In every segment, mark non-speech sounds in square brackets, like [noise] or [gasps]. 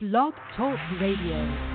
Blog Talk Radio.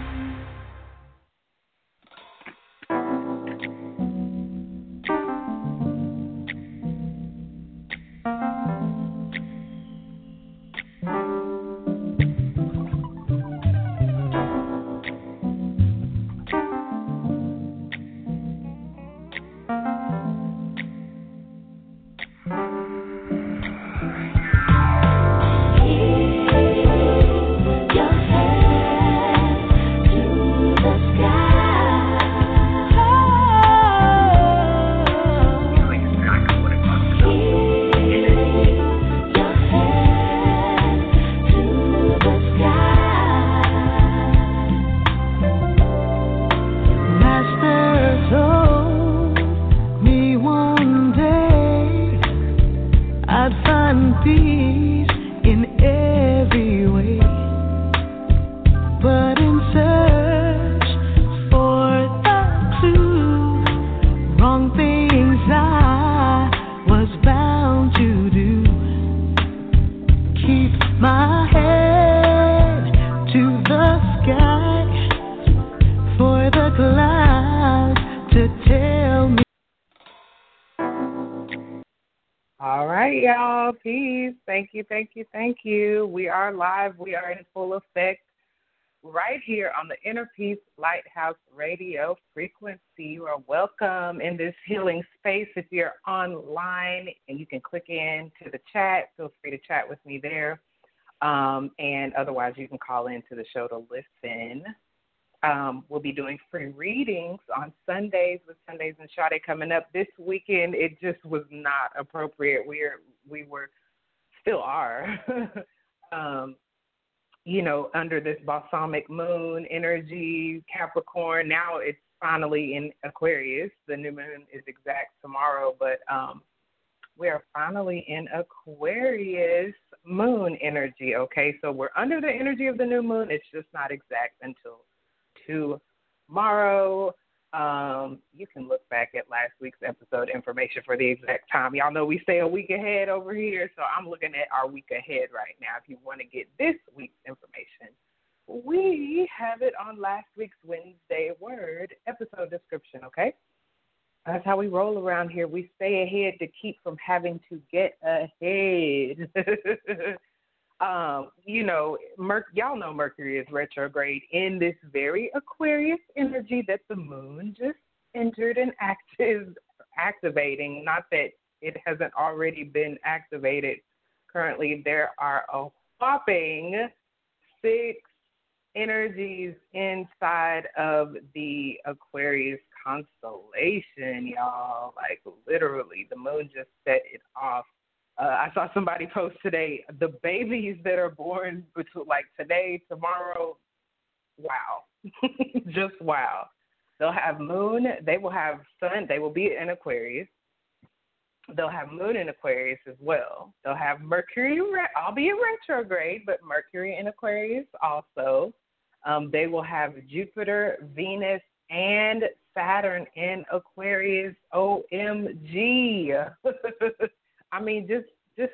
Are live. We are in full effect right here on the Inner Peace Lighthouse Radio frequency. You are welcome in this healing space. If you're online and you can click in to the chat, feel free to chat with me there. Um, and otherwise, you can call into the show to listen. Um, we'll be doing free readings on Sundays with Sundays and Sade coming up this weekend. It just was not appropriate. We're we were still are, [laughs] um, you know, under this balsamic moon energy, Capricorn. Now it's finally in Aquarius. The new moon is exact tomorrow, but um, we are finally in Aquarius moon energy. Okay, so we're under the energy of the new moon. It's just not exact until tomorrow. Um, you can look back at last week's episode information for the exact time. Y'all know we stay a week ahead over here, so I'm looking at our week ahead right now. If you want to get this week's information, we have it on last week's Wednesday Word episode description, okay? That's how we roll around here. We stay ahead to keep from having to get ahead. [laughs] um, you know, Merc- y'all know Mercury is retrograde in this very Aquarius energy that the moon just entered and active, activating. Not that it hasn't already been activated. Currently, there are a whopping six energies inside of the Aquarius constellation, y'all. Like literally, the moon just set it off. Uh, I saw somebody post today the babies that are born between like today, tomorrow. Wow, [laughs] just wow. They'll have moon. They will have sun. They will be in Aquarius. They'll have moon in Aquarius as well. They'll have Mercury, albeit retrograde, but Mercury in Aquarius also. Um, they will have Jupiter, Venus, and Saturn in Aquarius. OMG. [laughs] I mean, just just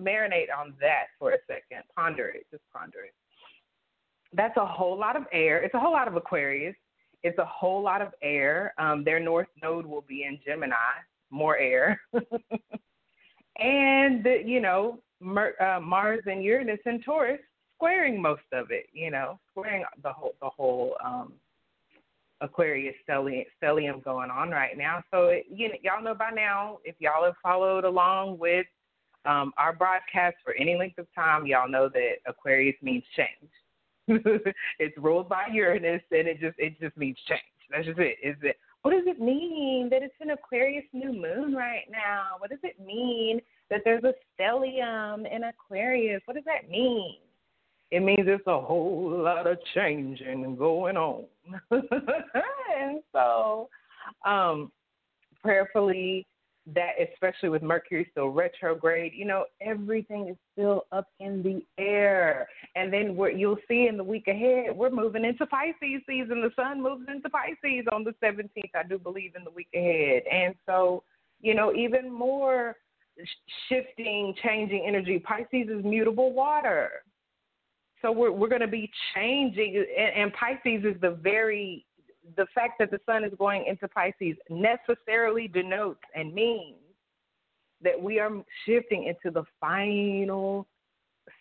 marinate on that for a second. Ponder it. Just ponder it. That's a whole lot of air. It's a whole lot of Aquarius. It's a whole lot of air. Um, their north node will be in Gemini. More air. [laughs] and the, you know, Mer- uh, Mars and Uranus and Taurus squaring most of it. You know, squaring the whole the whole um, Aquarius stellium, going on right now. So it, you know, y'all know by now if y'all have followed along with um, our broadcast for any length of time, y'all know that Aquarius means change. [laughs] it's ruled by Uranus, and it just it just means change. That's just it. Is it? What does it mean that it's an Aquarius new moon right now? What does it mean that there's a stellium in Aquarius? What does that mean? It means it's a whole lot of changing going on. [laughs] and so, um, prayerfully, that especially with Mercury still retrograde, you know, everything is still up in the air. And then we're, you'll see in the week ahead, we're moving into Pisces season. The sun moves into Pisces on the 17th, I do believe, in the week ahead. And so, you know, even more shifting, changing energy. Pisces is mutable water. So we're we're going to be changing, and, and Pisces is the very the fact that the sun is going into Pisces necessarily denotes and means that we are shifting into the final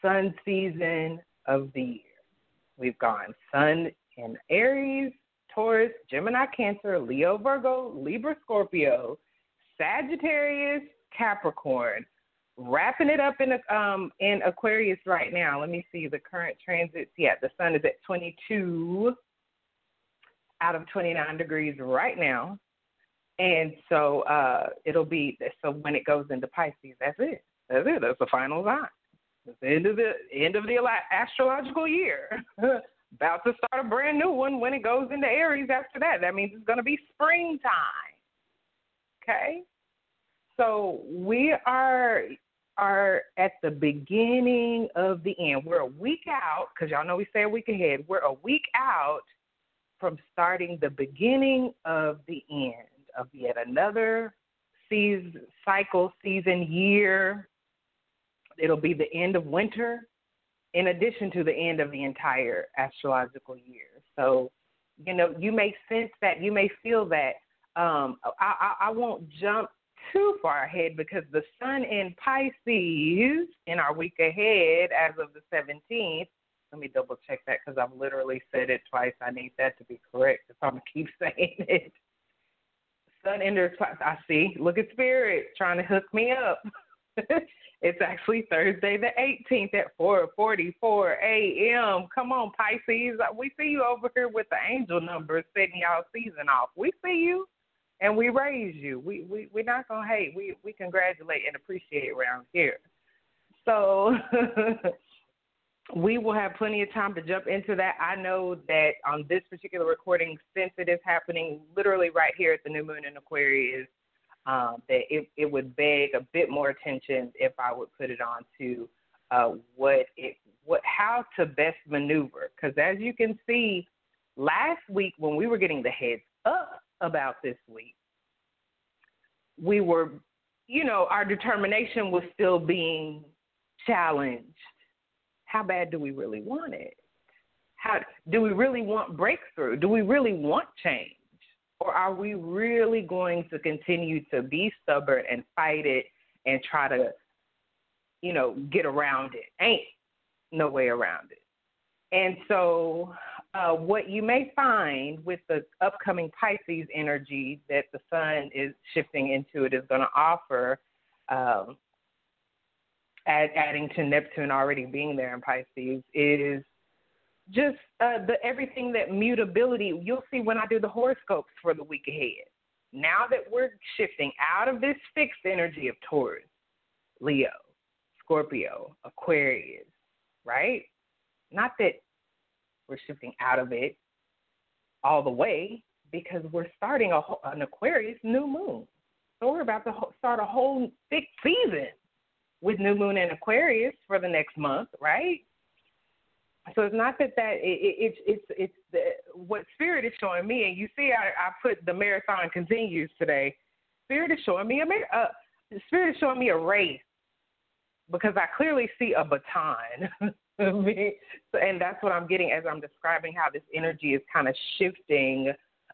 sun season of the year. We've gone sun in Aries, Taurus, Gemini, Cancer, Leo, Virgo, Libra, Scorpio, Sagittarius, Capricorn. Wrapping it up in um in Aquarius right now. Let me see the current transits. Yeah, the sun is at 22 out of 29 degrees right now. And so uh, it'll be so when it goes into Pisces, that's it. That's it. That's the final sign. It's the end of the end of the astrological year. [laughs] About to start a brand new one when it goes into Aries after that. That means it's going to be springtime. Okay? So we are are at the beginning of the end. We're a week out because y'all know we say a week ahead. We're a week out from starting the beginning of the end of yet another season, cycle, season, year. It'll be the end of winter, in addition to the end of the entire astrological year. So, you know, you may sense that, you may feel that. Um, I, I, I won't jump too far ahead because the sun in Pisces in our week ahead, as of the 17th, let me double check that because I've literally said it twice. I need that to be correct if I'm going to keep [laughs] saying it. Sun enters, I see. Look at Spirit trying to hook me up. [laughs] it's actually Thursday the 18th at 4:44 a.m. Come on, Pisces. We see you over here with the angel numbers setting y'all season off. We see you, and we raise you. We we we're not gonna hate. We we congratulate and appreciate around here. So. [laughs] we will have plenty of time to jump into that. I know that on this particular recording, since it is happening literally right here at the new moon in Aquarius, um, that it, it would beg a bit more attention if I would put it on to uh, what it what how to best maneuver. Because as you can see, last week when we were getting the heads up about this week, we were, you know, our determination was still being challenged how bad do we really want it? How do we really want breakthrough? Do we really want change? Or are we really going to continue to be stubborn and fight it and try to, you know, get around it? Ain't no way around it. And so, uh, what you may find with the upcoming Pisces energy that the sun is shifting into it is going to offer um, add, adding to Neptune already being there in Pisces is just uh, the everything that mutability. You'll see when I do the horoscopes for the week ahead. Now that we're shifting out of this fixed energy of Taurus, Leo, Scorpio, Aquarius, right? Not that we're shifting out of it all the way because we're starting a, an Aquarius new moon. So we're about to start a whole fixed season with new moon and Aquarius for the next month, right? So it's not that that it, it, it's it's the, what spirit is showing me, and you see, I, I put the marathon continues today. Spirit is showing me a uh, spirit is showing me a race because I clearly see a baton. [laughs] and that's what I'm getting as I'm describing how this energy is kind of shifting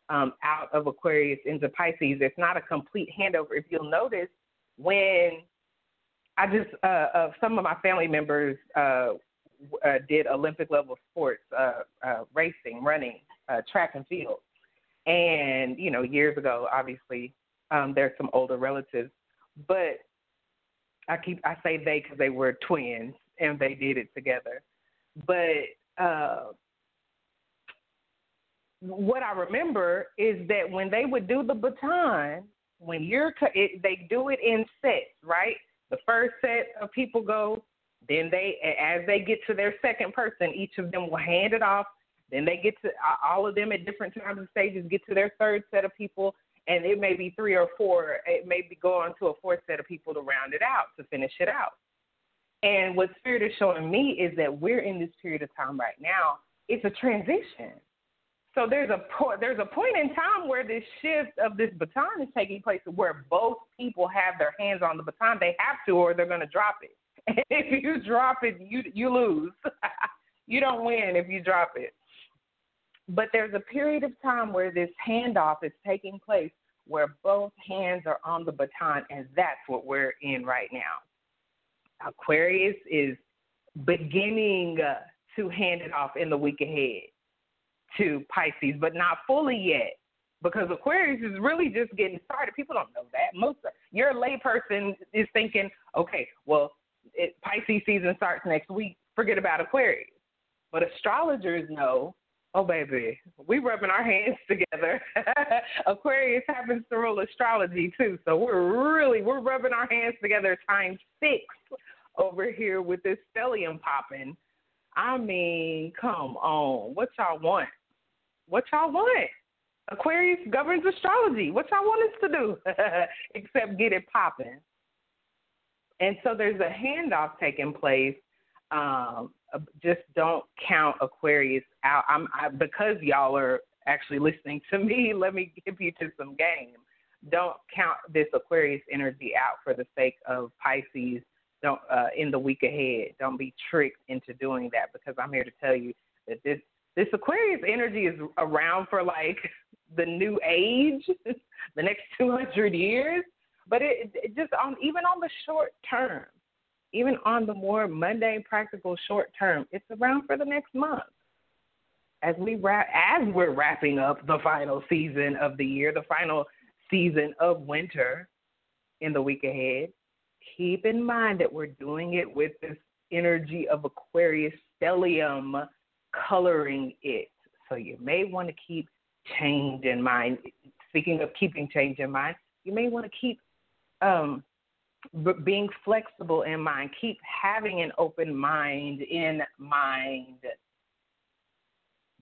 um, out of Aquarius into Pisces. It's not a complete handover. If you'll notice, when I just uh, uh, some of my family members uh, uh, did Olympic level sports, uh, uh, racing, running, uh, track and field, and you know years ago, obviously, um, there's some older relatives, but I keep I say they because they were twins and they did it together, but. Uh, what I remember is that when they would do the baton, when you're it, they do it in sets, right? The first set of people go, then they, as they get to their second person, each of them will hand it off. Then they get to all of them at different times and stages get to their third set of people, and it may be three or four. It may be going to a fourth set of people to round it out to finish it out. And what Spirit is showing me is that we're in this period of time right now. It's a transition. So there's a po- there's a point in time where this shift of this baton is taking place, where both people have their hands on the baton. They have to, or they're going to drop it. And [laughs] if you drop it, you you lose. [laughs] you don't win if you drop it. But there's a period of time where this handoff is taking place where both hands are on the baton, and that's what we're in right now. Aquarius is beginning uh, to hand it off in the week ahead to Pisces, but not fully yet because Aquarius is really just getting started. People don't know that. Most your layperson is thinking, okay, well, it, Pisces season starts next week. Forget about Aquarius. But astrologers know, oh baby, we rubbing our hands [laughs] together. [laughs] Aquarius happens to rule astrology too, so we're really we're rubbing our hands together times six over here with this stellium popping. I mean, come on, what y'all want? What y'all want? Aquarius governs astrology. What y'all want us to do [laughs] except get it popping? And so there's a handoff taking place. Um, just don't count Aquarius out. I'm I, because y'all are actually [laughs] listening to me. Let me give you to some game. Don't count this Aquarius energy out for the sake of Pisces. Don't uh, in the week ahead. Don't be tricked into doing that because I'm here to tell you that this this Aquarius energy is around for like [laughs] the new age, [laughs] the next 200 years. But it, it just on even on the short term, even on the more mundane, practical short term, it's around for the next month. As we wrap, as we're wrapping up the final season of the year, the final season of winter in the week ahead, keep in mind that we're doing it with this energy of Aquarius stellium coloring it. So you may want to keep change in mind. Speaking of keeping change in mind, you may want to keep um, being flexible in mind. Keep having an open mind in mind.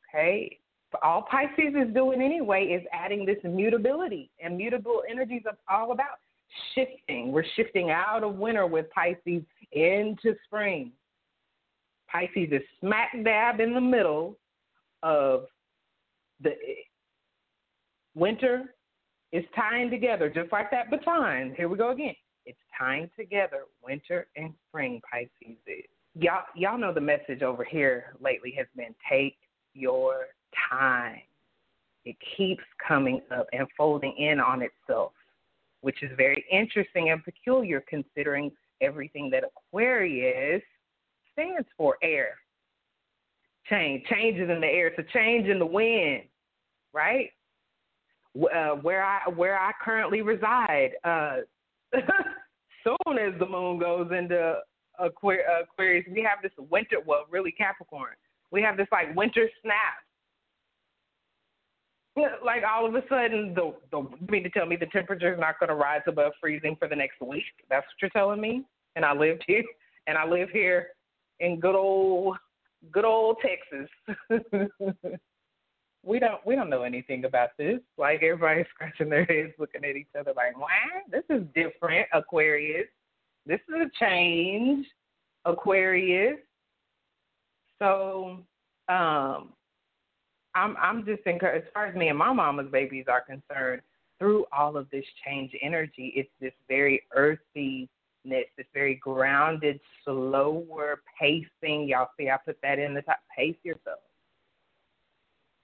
Okay? All Pisces is doing anyway is adding this mutability. And mutable energies are all about shifting. We're shifting out of winter with Pisces into spring. Pisces is smack dab in the middle of the winter is tying together, just like that baton. Here we go again. It's tying together winter and spring, Pisces is. Y'all, y'all know the message over here lately has been take your time. It keeps coming up and folding in on itself, which is very interesting and peculiar considering everything that Aquarius stands for air. Change, changes in the air. It's a change in the wind, right? uh, where I where I currently reside. Uh, [laughs] soon as the moon goes into Aquarius, we have this winter. Well, really Capricorn. We have this like winter snap. [laughs] Like all of a sudden, the the you mean to tell me the temperature is not going to rise above freezing for the next week? That's what you're telling me. And I lived here, and I live here in good old good old Texas. [laughs] we don't we don't know anything about this. Like everybody's [laughs] scratching their heads, looking at each other, like, "What? This is different, Aquarius. This is a change, Aquarius." So, um, I'm I'm just encouraged. As far as me and my mama's babies are concerned, through all of this change energy, it's this very earthiness, this very grounded, slower pacing. Y'all see, I put that in the top. Pace yourself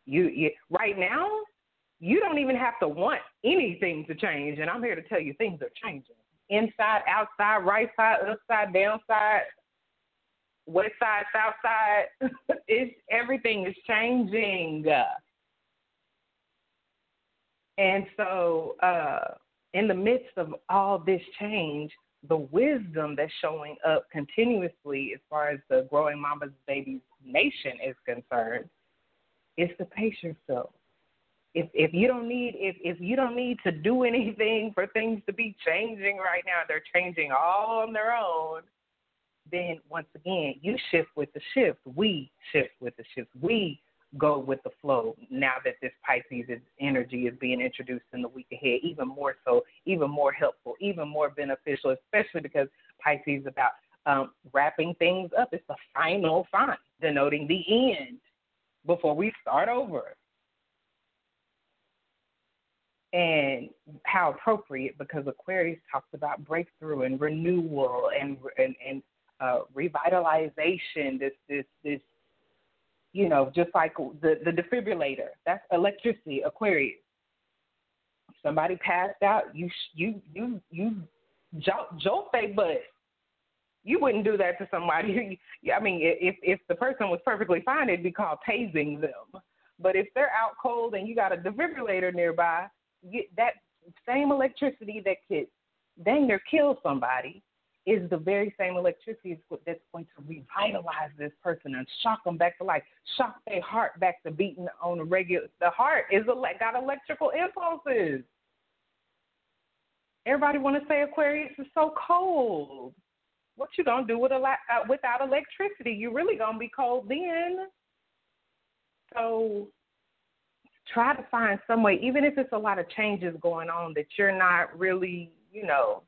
you, you right now, you don't even have to want anything to change, and I'm here to tell you things are changing. Inside, outside, right side, upside, downside, west side, south side. [laughs] it's everything is changing. And so, uh, in the midst of all this change, the wisdom that's showing up continuously as far as the growing mama's babies nation is concerned is to pace yourself. If if you don't need if if you don't need to do anything for things to be changing right now, they're changing all on their own. Then once again, you shift with the shift. We shift with the shift. We go with the flow now that this Pisces energy is being introduced in the week ahead, even more so, even more helpful, even more beneficial, especially because Pisces is about um, wrapping things up. It's the final sign, denoting the end before we start over. And how appropriate because Aquarius talks about breakthrough and renewal and and, and uh, revitalization. This this this you know, just like the the defibrillator. That's electricity, Aquarius. Somebody passed out, you you you you jolt, jolt their butt. You wouldn't do that to somebody. [laughs] I mean, if if the person was perfectly fine, it'd be called tasing them. But if they're out cold and you got a defibrillator nearby, you, that same electricity that could dang near kill somebody is the very same electricity that's going to revitalize this person and shock them back to life, shock their heart back to beating on a regular. The heart is got electrical impulses. Everybody want to say Aquarius is so cold. What you gonna do with a uh, without electricity? You really gonna be cold then. So try to find some way, even if it's a lot of changes going on that you're not really, you know,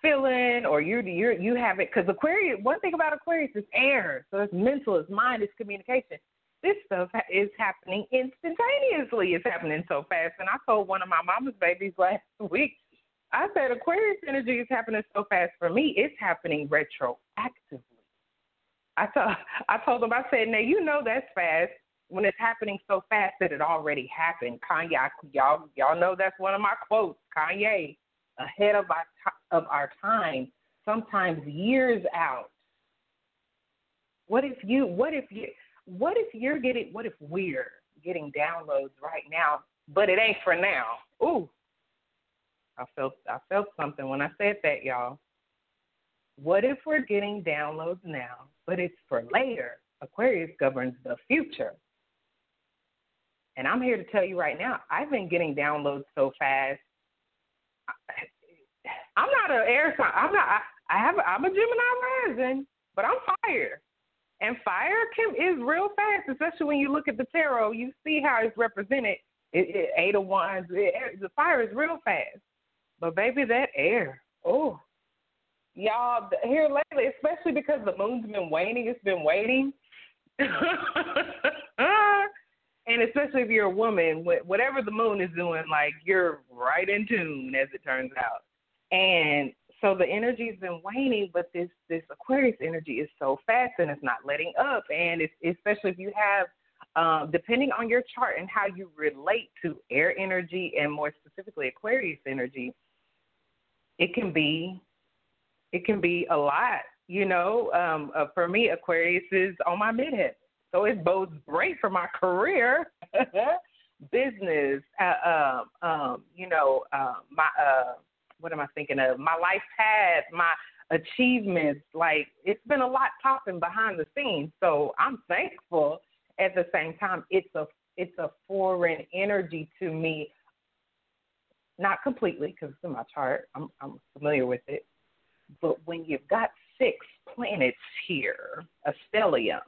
feeling or you you you have it because Aquarius. One thing about Aquarius is air, so it's mental, it's mind, it's communication. This stuff is happening instantaneously. It's happening so fast. And I told one of my mama's babies last [laughs] week, I said Aquarius energy is happening so fast for me. It's happening retroactively. I told [laughs] I told them I said, now you know that's fast when it's happening so fast that it already happened. Kanye, y'all y'all know that's one of my quotes. Kanye, ahead of our of our time, sometimes years out. What if you? What if you? What if you're getting? What if we're getting downloads right now, but it ain't for now? Ooh, I felt I felt something when I said that, y'all. What if we're getting downloads now, but it's for later? Aquarius governs the future. And I'm here to tell you right now, I've been getting downloads so fast. I'm not an air sign. I'm not. I, I have. I'm a Gemini rising, but I'm fire, and fire can is real fast. Especially when you look at the tarot, you see how it's represented. It, it, eight of wands. It, the fire is real fast. But baby, that air, oh, y'all here lately, especially because the moon's been waning, it's been waiting. [laughs] and especially if you're a woman, whatever the moon is doing, like you're right in tune, as it turns out. And so the energy's been waning, but this this Aquarius energy is so fast and it's not letting up. And it's especially if you have, um, depending on your chart and how you relate to air energy and more specifically Aquarius energy, it can be it can be a lot. You know, um, uh, for me, Aquarius is on my midheaven, so it bodes great for my career, [laughs] business. Uh, um, um, you know, uh, my uh, what am I thinking of? My life path, my achievements. Like it's been a lot popping behind the scenes, so I'm thankful. At the same time, it's a it's a foreign energy to me not completely because it's in my chart. I'm, I'm familiar with it. But when you've got six planets here, a stellium,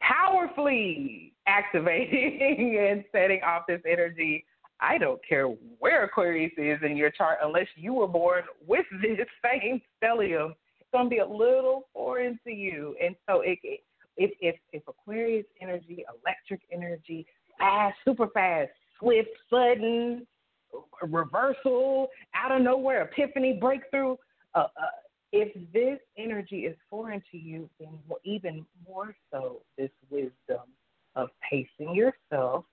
powerfully activating [laughs] and setting off this energy. I don't care where Aquarius is in your chart, unless you were born with [laughs] this same stellium, it's going to be a little foreign to you. And so, it, if if if Aquarius energy, electric energy, fast, super fast, swift, sudden, reversal, out of nowhere, epiphany, breakthrough. Uh, uh, if this energy is foreign to you, then even more so, this wisdom of pacing yourself,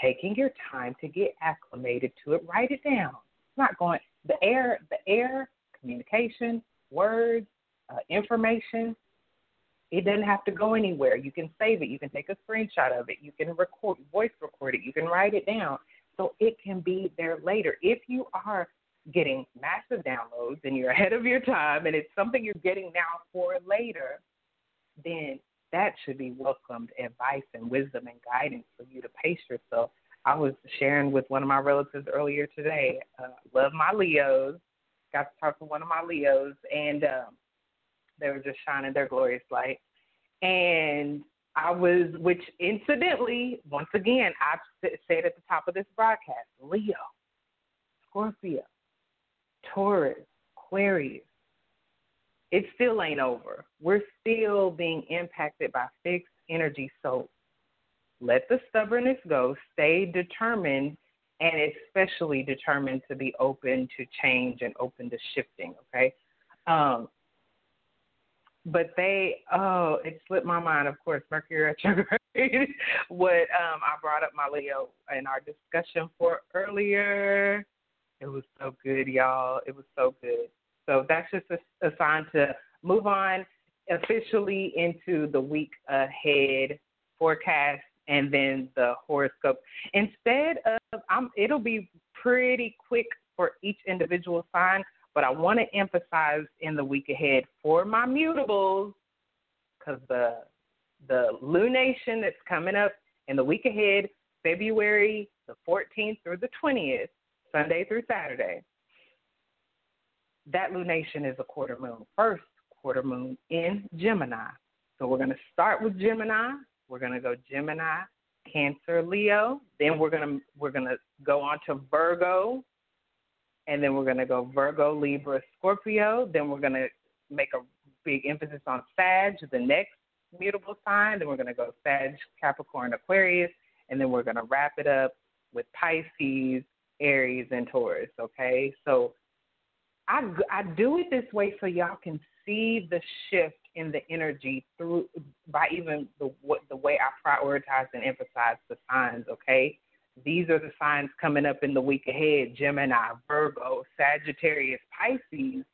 taking your time to get acclimated to it, write it down. It's not going the air, the air, communication, words, uh, information. It doesn't have to go anywhere. You can save it. You can take a screenshot of it. You can record, voice record it. You can write it down so it can be there later. If you are getting massive downloads and you're ahead of your time and it's something you're getting now for later, then that should be welcomed advice and wisdom and guidance for you to pace yourself. I was sharing with one of my relatives earlier today. Uh, love my Leos. Got to talk to one of my Leos, and um, they were just shining their glorious light. And I was, which incidentally, once again, I've said at the top of this broadcast Leo, Scorpio, Taurus, Aquarius. It still ain't over. We're still being impacted by fixed energy. So let the stubbornness go. Stay determined and especially determined to be open to change and open to shifting, okay? Um, but they oh, it slipped my mind. Of course, Mercury retrograde. [laughs] what um I brought up my Leo in our discussion for earlier. It was so good, y'all. It was so good. So that's just a, a sign to move on officially into the week ahead forecast and then the horoscope. Instead of, I'm, it'll be pretty quick for each individual sign, but I want to emphasize in the week ahead for my mutables, because the the lunation that's coming up in the week ahead, February the 14th through the 20th, Sunday through Saturday. That lunation is a quarter moon, first quarter moon in Gemini. So we're going to start with Gemini. We're going to go Gemini, Cancer, Leo. Then we're going to we're going to go on to Virgo, and then we're going to go Virgo, Libra, Scorpio. Then we're going to make a big emphasis on Sag, the next mutable sign. Then we're going to go Sag, Capricorn, Aquarius, and then we're going to wrap it up with Pisces, Aries, and Taurus. Okay, so I I do it this way so y'all can see the shift in the energy through by even the what the way I prioritize and emphasize the signs. Okay, these are the signs coming up in the week ahead: Gemini, Virgo, Sagittarius, Pisces,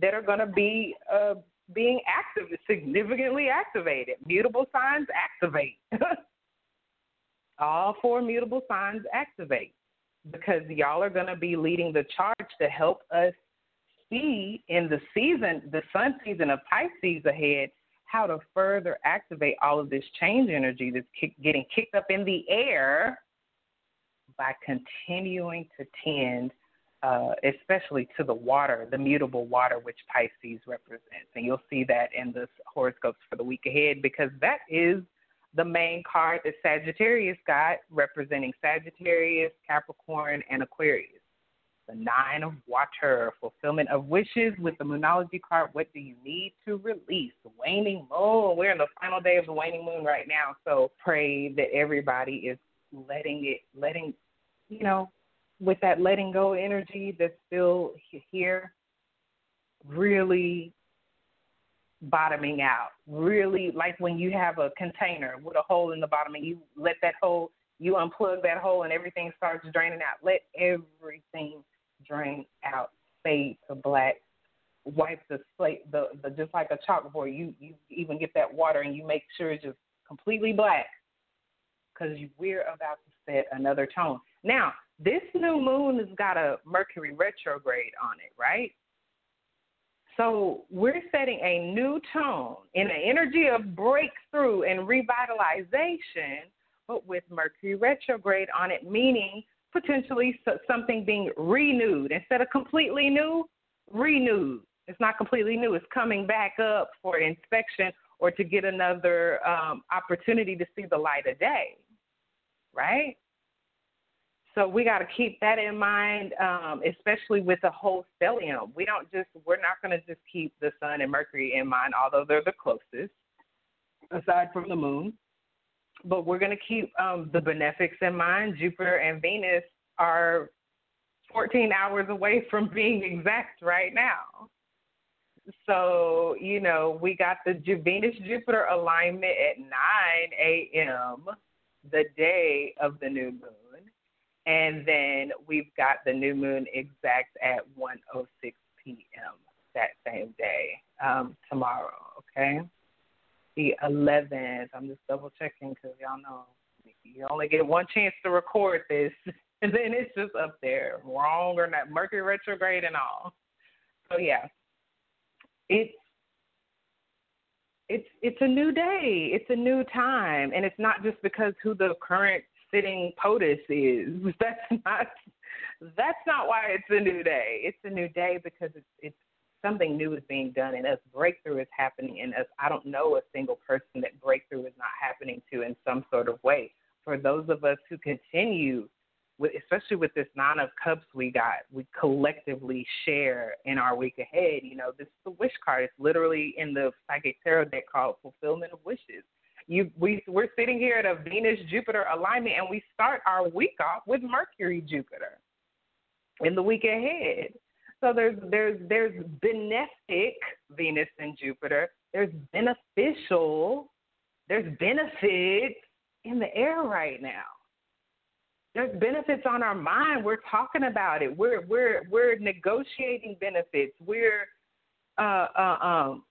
that are going to be uh, being active, significantly activated. Mutable signs activate. [laughs] All four mutable signs activate because y'all are going to be leading the charge to help us see in the season, the sun season of Pisces ahead, how to further activate all of this change energy that's kick, getting kicked up in the air by continuing to tend, uh, especially to the water, the mutable water which Pisces represents. And you'll see that in the horoscopes for the week ahead because that is the main card that Sagittarius got, representing Sagittarius, Capricorn, and Aquarius the nine of water, fulfillment of wishes with the moonology card. What do you need to release? Waning moon. We're in the final day of the waning moon right now. So pray that everybody is letting it, letting, you know, with that letting go energy that's still here, really bottoming out. Really, like when you have a container with a hole in the bottom and you let that hole, you unplug that hole and everything starts draining out. Let everything drain out, fade to black, wipe the slate, the, the just like a chalkboard. You you even get that water and you make sure it's just completely black because we're about to set another tone. Now, this new moon has got a Mercury retrograde on it, right? So we're setting a new tone in the energy of breakthrough and revitalization, but with Mercury retrograde on it, meaning potentially something being renewed instead of completely new, renewed. It's not completely new. It's coming back up for inspection or to get another um, opportunity to see the light of day, right? So we got to keep that in mind, um, especially with the whole stellium. We don't just we're not going to just keep the sun and Mercury in mind, although they're the closest, aside from the moon but we're going to keep um, the benefics in mind. Jupiter and Venus are 14 hours away [laughs] from being exact right now. So, you know, we got the Venus Jupiter alignment at 9 a.m., the day of the new moon. And then we've got the new moon exact at 1.06 p.m. that same day, um, tomorrow, okay? the 11th. I'm just double checking because y'all know you only get one chance to record this, [laughs] and then it's just up there, wrong or not, Mercury retrograde and all. So yeah, it's it's it's a new day, it's a new time, and it's not just because who the current sitting POTUS is. [laughs] That's not that's not why it's a new day. It's a new day because it's it's something new is being done in us. Breakthrough is happening in us. I don't know a single person that breakthrough is not happening to in some sort of way. For those of us who continue, with, especially with this nine of cups we got, we collectively share in our week ahead. You know, this is the wish card. It's literally in the psychic tarot deck called fulfillment of wishes. You, we, we're sitting here at a Venus Jupiter alignment, and we start our week off with Mercury Jupiter in the week ahead. So there's there's there's benefic Venus and Jupiter, there's beneficial, there's benefits in the air right now. There's benefits on our mind. We're talking about it. We're we're we're negotiating benefits. We're uh, uh, um,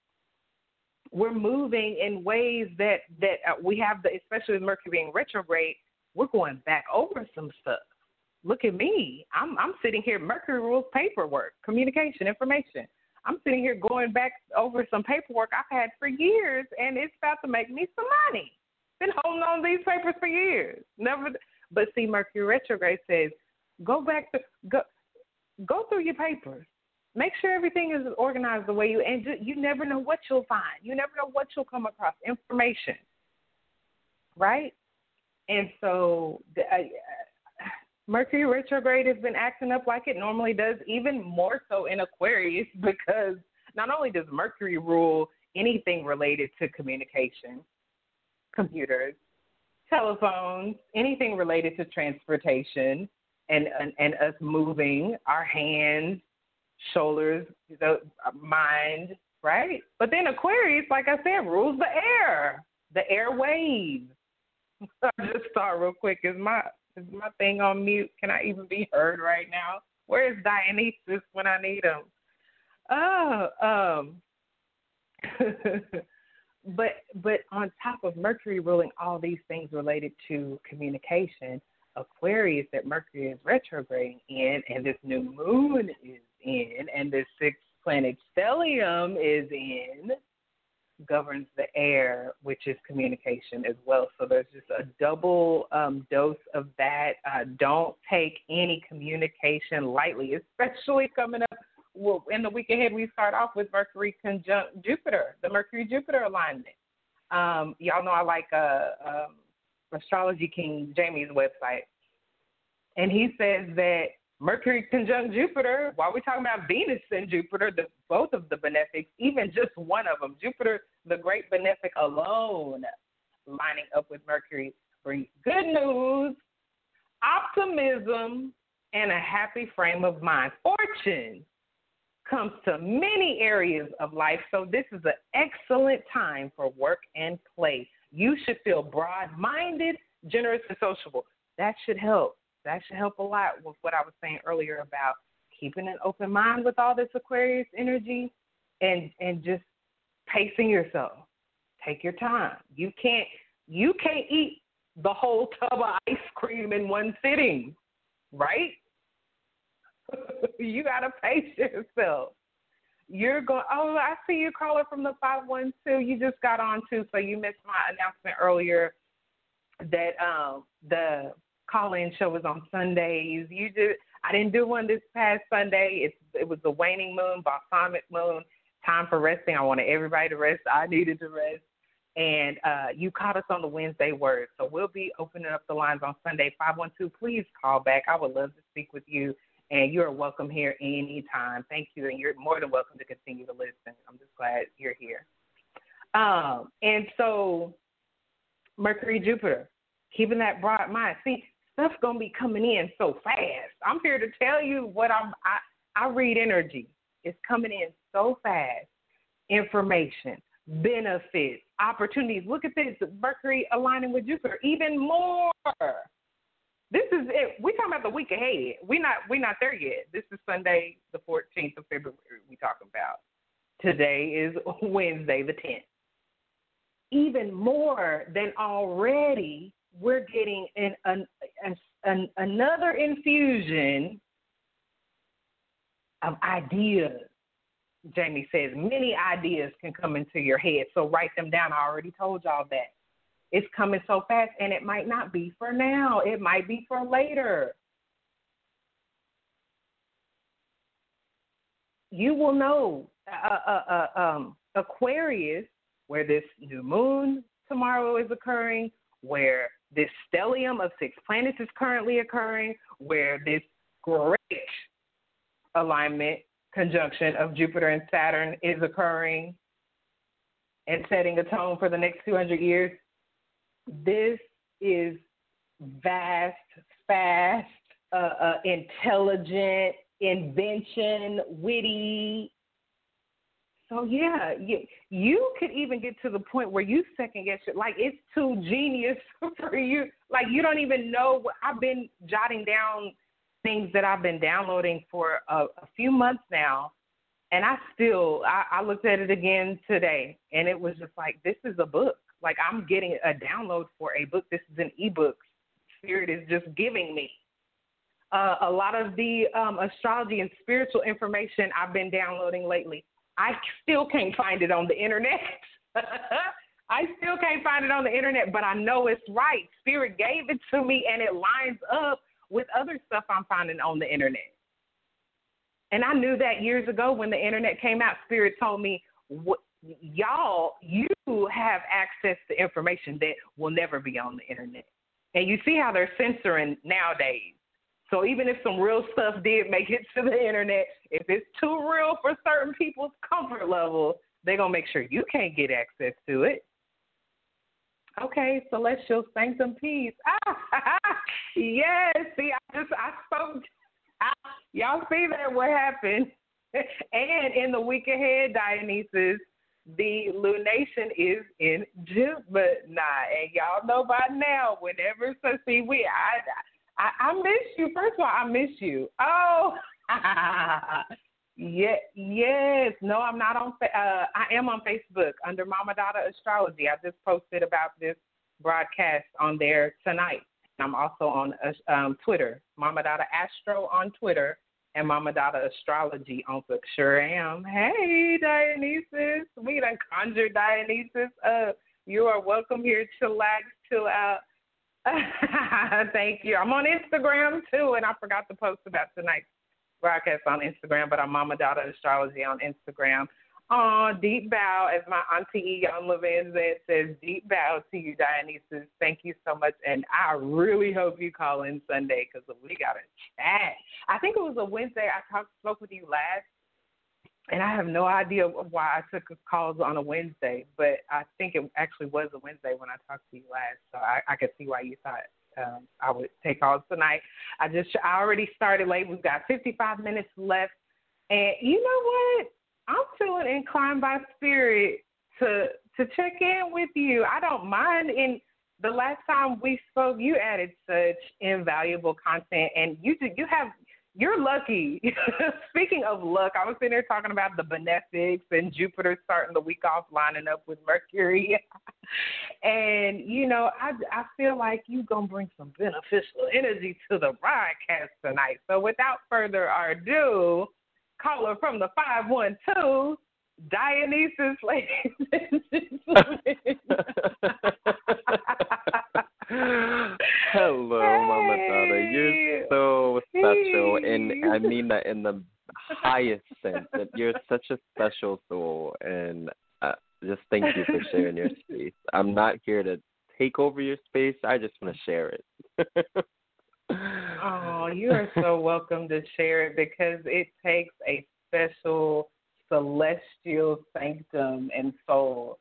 we're moving in ways that that uh, we have the especially with Mercury being retrograde. We're going back over some stuff. Look at me. I'm I'm sitting here. Mercury rules paperwork, communication, information. I'm sitting here going back over some paperwork I've had for years, and it's about to make me some money. Been holding on these papers for years. Never, but see, Mercury retrograde says, go back to go, go through your papers. Make sure everything is organized the way you and you never know what you'll find. You never know what you'll come across. Information, right? And so, uh, [sighs] Mercury retrograde has been acting up like it normally does, even more so in Aquarius, [laughs] because not only does Mercury rule anything related to communication, computers, telephones, anything related to transportation, and and, and us moving our hands, shoulders, the mind, right? But then Aquarius, like I said, rules the air, the air airwaves. [laughs] I just thought real quick, is my is my thing on mute? Can I even be heard right now? Where is Dionysus when I need him? Oh, um, [laughs] but but on top of Mercury ruling all these things related to communication, Aquarius that Mercury is retrograding in, and this new moon is in, and this sixth planet stellium is in governs the air, which is communication as well. So there's just a double um, dose of that. Uh, don't take any communication lightly, especially coming up. Well, in the week ahead, we start off with Mercury conjunct Jupiter, the Mercury Jupiter alignment. Um, y'all know I like uh, um, Astrology King Jamie's website, and he says that Mercury conjunct Jupiter, while we're talking about Venus and Jupiter, the, both of the benefics, even just one of them, Jupiter, the great benefic alone, lining up with Mercury brings good news, optimism, and a happy frame of mind. Fortune comes to many areas of life, so this is an excellent time for work and play. You should feel broad minded, generous, and sociable. That should help that should help a lot with what I was saying earlier about keeping an open mind with all this Aquarius energy and and just pacing yourself. Take your time. You can't you can't eat the whole tub of ice cream in one sitting, right? [laughs] you gotta pace yourself. You're going. Oh, I see you caller from the five one two. You just got on too, so you missed my announcement earlier that um the call-in show was on Sundays. You do. I didn't do one this past Sunday. It's it was the waning moon, balsamic moon. Time for resting. I wanted everybody to rest. I needed to rest. And uh, you caught us on the Wednesday word. So we'll be opening up the lines on Sunday. 512, please call back. I would love to speak with you. And you're welcome here anytime. Thank you. And you're more than welcome to continue to listen. I'm just glad you're here. Um, and so, Mercury, Jupiter, keeping that broad mind. See, stuff's gonna be coming in so fast. I'm here to tell you what I'm. I I read energy. It's coming in so fast. Information, benefits, opportunities. Look at this. Mercury aligning with Jupiter. Even more. This is it. We talking about the week ahead. We not we not there yet. This is Sunday, the 14th of February. We talking about. Today is [laughs] Wednesday, the 10th. Even more than already we're getting an, an, an, another infusion of ideas. Jamie says many ideas can come into your head, so write them down. I already told y'all that. It's coming so fast, and it might not be for now, it might be for later. You will know uh, uh, uh, um, Aquarius, where this new moon tomorrow is occurring, where this stellium of six planets is currently occurring, where this great alignment conjunction of Jupiter and Saturn is occurring and setting a tone for the next 200 years. This is vast, fast, uh, uh, intelligent, invention, witty, So yeah, you you could even get to the point where you second guess it. Like it's too genius [laughs] for you. Like you don't even know. What, I've been jotting down things that I've been downloading for a, a few months now, and I still I, I looked at it again today, and it was just like this is a book. Like I'm getting a download for a book. This is an ebook. Spirit is just giving me. Uh, a lot of the um, astrology and spiritual information I've been downloading lately I still can't find it on the internet. [laughs] I still can't find it on the internet, but I know it's right. Spirit gave it to me and it lines up with other stuff I'm finding on the internet. And I knew that years ago when the internet came out, Spirit told me, y'all, you have access to information that will never be on the internet. And you see how they're censoring nowadays. So even if some real stuff did make it to the internet, if it's too real for certain people's comfort level, they're gonna make sure you can't get access to it. Okay, celestial sanctum peace. Ah, [laughs] yes. See, I just I spoke. y'all see that what happened? [laughs] and in the week ahead, Dionysus, the lunation is in Gemini, and y'all know by now. Whenever so see we I I, I miss you. First of all, I miss you. Oh, [laughs] yeah, yes. No, I'm not on. Uh, I am on Facebook under Mama Dada Astrology. I just posted about this broadcast on there tonight. I'm also on uh, um, Twitter, Mama Dada Astro on Twitter, and Mama Dada Astrology on Facebook. Sure am. Hey, Dionysus. We done conjured Dionysus up. You are welcome here. to Chillax, chill out [laughs] Thank you. I'm on Instagram too, and I forgot to post about tonight's broadcast on Instagram, but I'm Mama Dada Astrology on Instagram. Oh, deep bow, as my auntie Young Levin says, deep bow to you, Dionysus. Thank you so much, and I really hope you call in Sunday because we got a chat. I think it was a Wednesday. I talked spoke with you last and I have no idea why I took calls on a Wednesday, but I think it actually was a Wednesday when I talked to you last, so I, I could see why you thought um, I would take calls tonight. I just I already started late. We've got 55 minutes left, and you know what? I'm feeling inclined by spirit to to check in with you. I don't mind. In the last time we spoke, you added such invaluable content, and you do, you have you're lucky. [laughs] Speaking of luck, I was sitting there talking about the benefics and Jupiter starting the week off lining up with Mercury. [laughs] and, you know, I, I feel like you're going to bring some beneficial energy to the broadcast tonight. So without further ado, caller from the 512, Dionysus, [laughs] ladies. Hello, hey. Mama Dada. You're so special, and I mean that in the [laughs] highest sense. That you're such a special soul, and uh, just thank you for sharing your [laughs] space. I'm not here to take over your space. I just want to share it. Oh, you are so [laughs] welcome to share it because it takes a special celestial sanctum and soul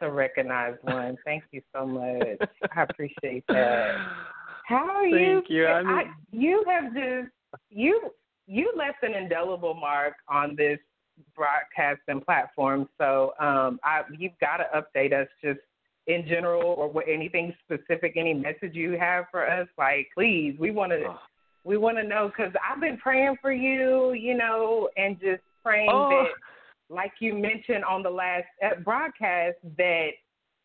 to recognize one. Thank you so much. I appreciate that. How are you? Thank you? you. I mean, I, you have just you you left an indelible mark on this broadcasting platform. So um, I, you've got to update us just in general or what, anything specific, any message you have for us. Like, please, we want to. We want to know because I've been praying for you, you know, and just praying oh. that like you mentioned on the last uh, broadcast, that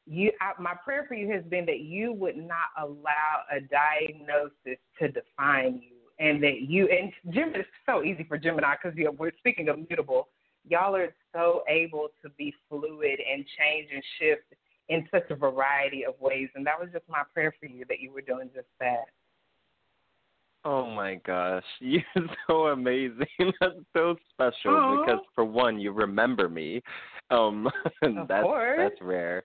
you, I, my prayer for you has been that you would not allow a diagnosis to define you, and that you and Gemini is so easy for Gemini because you know, we're speaking of mutable. Y'all are so able to be fluid and change and shift in such a variety of ways, and that was just my prayer for you that you were doing just that. Oh my gosh, [laughs] you're so amazing. [laughs] That's so special Aww. because for one, you remember me. Um [laughs] of that's course. that's rare.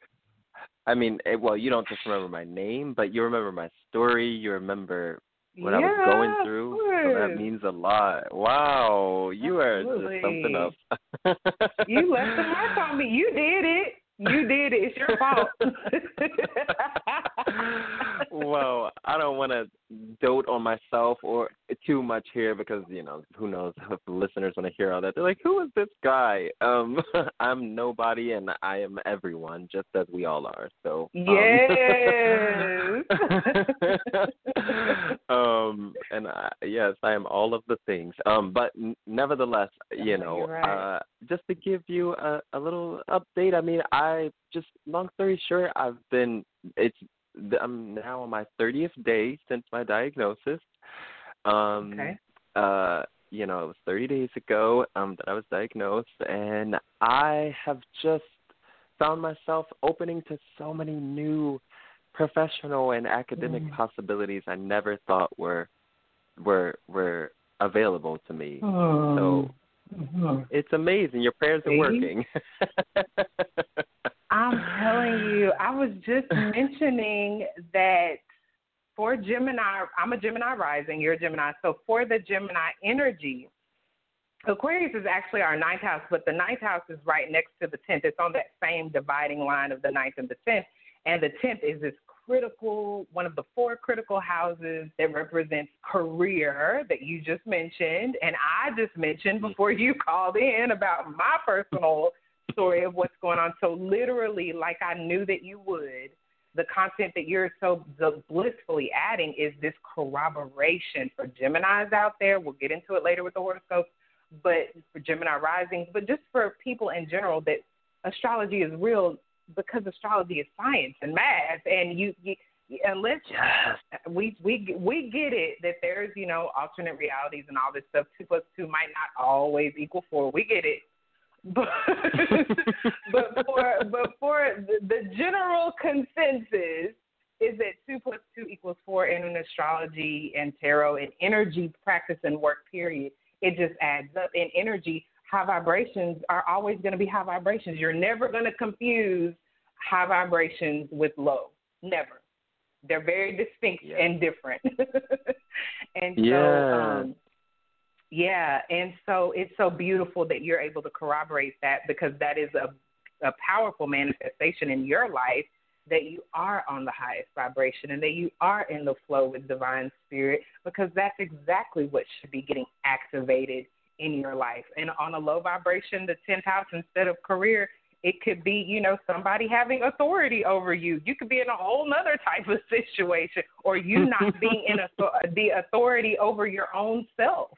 I mean, it, well, you don't just remember my name, but you remember my story. You remember what yeah, I was going through. So that means a lot. Wow, you Absolutely. are just something else. you left the mark on me. You did it. You did it. It's your fault. [laughs] well, I don't want to dote on myself or too much here because you know who knows if the listeners want to hear all that. They're like, "Who is this guy?" Um, [laughs] I'm nobody, and I am everyone, just as we all are. So yes. Um, [laughs] um and I, yes, I am all of the things. Um, but nevertheless, you know, right. uh, just to give you a, a little update. I mean, I just long story short, I've been it's I'm now on my 30th day since my diagnosis. Um, okay. Uh, you know, it was 30 days ago um, that I was diagnosed, and I have just found myself opening to so many new professional and academic Mm. possibilities I never thought were were were available to me. Oh. So Mhm. it's amazing. Your prayers are See? working. [laughs] You, I was just mentioning that for Gemini, I'm a Gemini rising, you're a Gemini. So for the Gemini energy, Aquarius is actually our ninth house, but the ninth house is right next to the tenth. It's on that same dividing line of the ninth and the tenth. And the tenth is this critical, one of the four critical houses that represents career that you just mentioned. And I just mentioned before you called in about my personal story of what's going on. So literally, like I knew that you would, the content that you're so blissfully adding is this corroboration for Geminis out there. We'll get into it later with the horoscopes, but for Gemini risings, but just for people in general that astrology is real because astrology is science and math, and you, you unless we we we get it that there's you know alternate realities and all this stuff. Two plus two might not always equal four. We get it, but [laughs] but for but for the, the general consensus is that two plus two equals four in an astrology and tarot and energy practice and work period. It just adds up. In energy, high vibrations are always going to be high vibrations. You're never going to confuse high vibrations with low. Never. They're very distinct Yeah. and different. [laughs] and so, Yeah. um, yeah, and so it's so beautiful that you're able to corroborate that because that is a, a powerful manifestation in your life that you are on the highest vibration and that you are in the flow with divine spirit because that's exactly what should be getting activated in your life. And on a low vibration, the 10th house, instead of career, it could be, you know, somebody having authority over you. You could be in a whole nother type of [laughs] situation, or you not being in [laughs] a, the authority over your own self.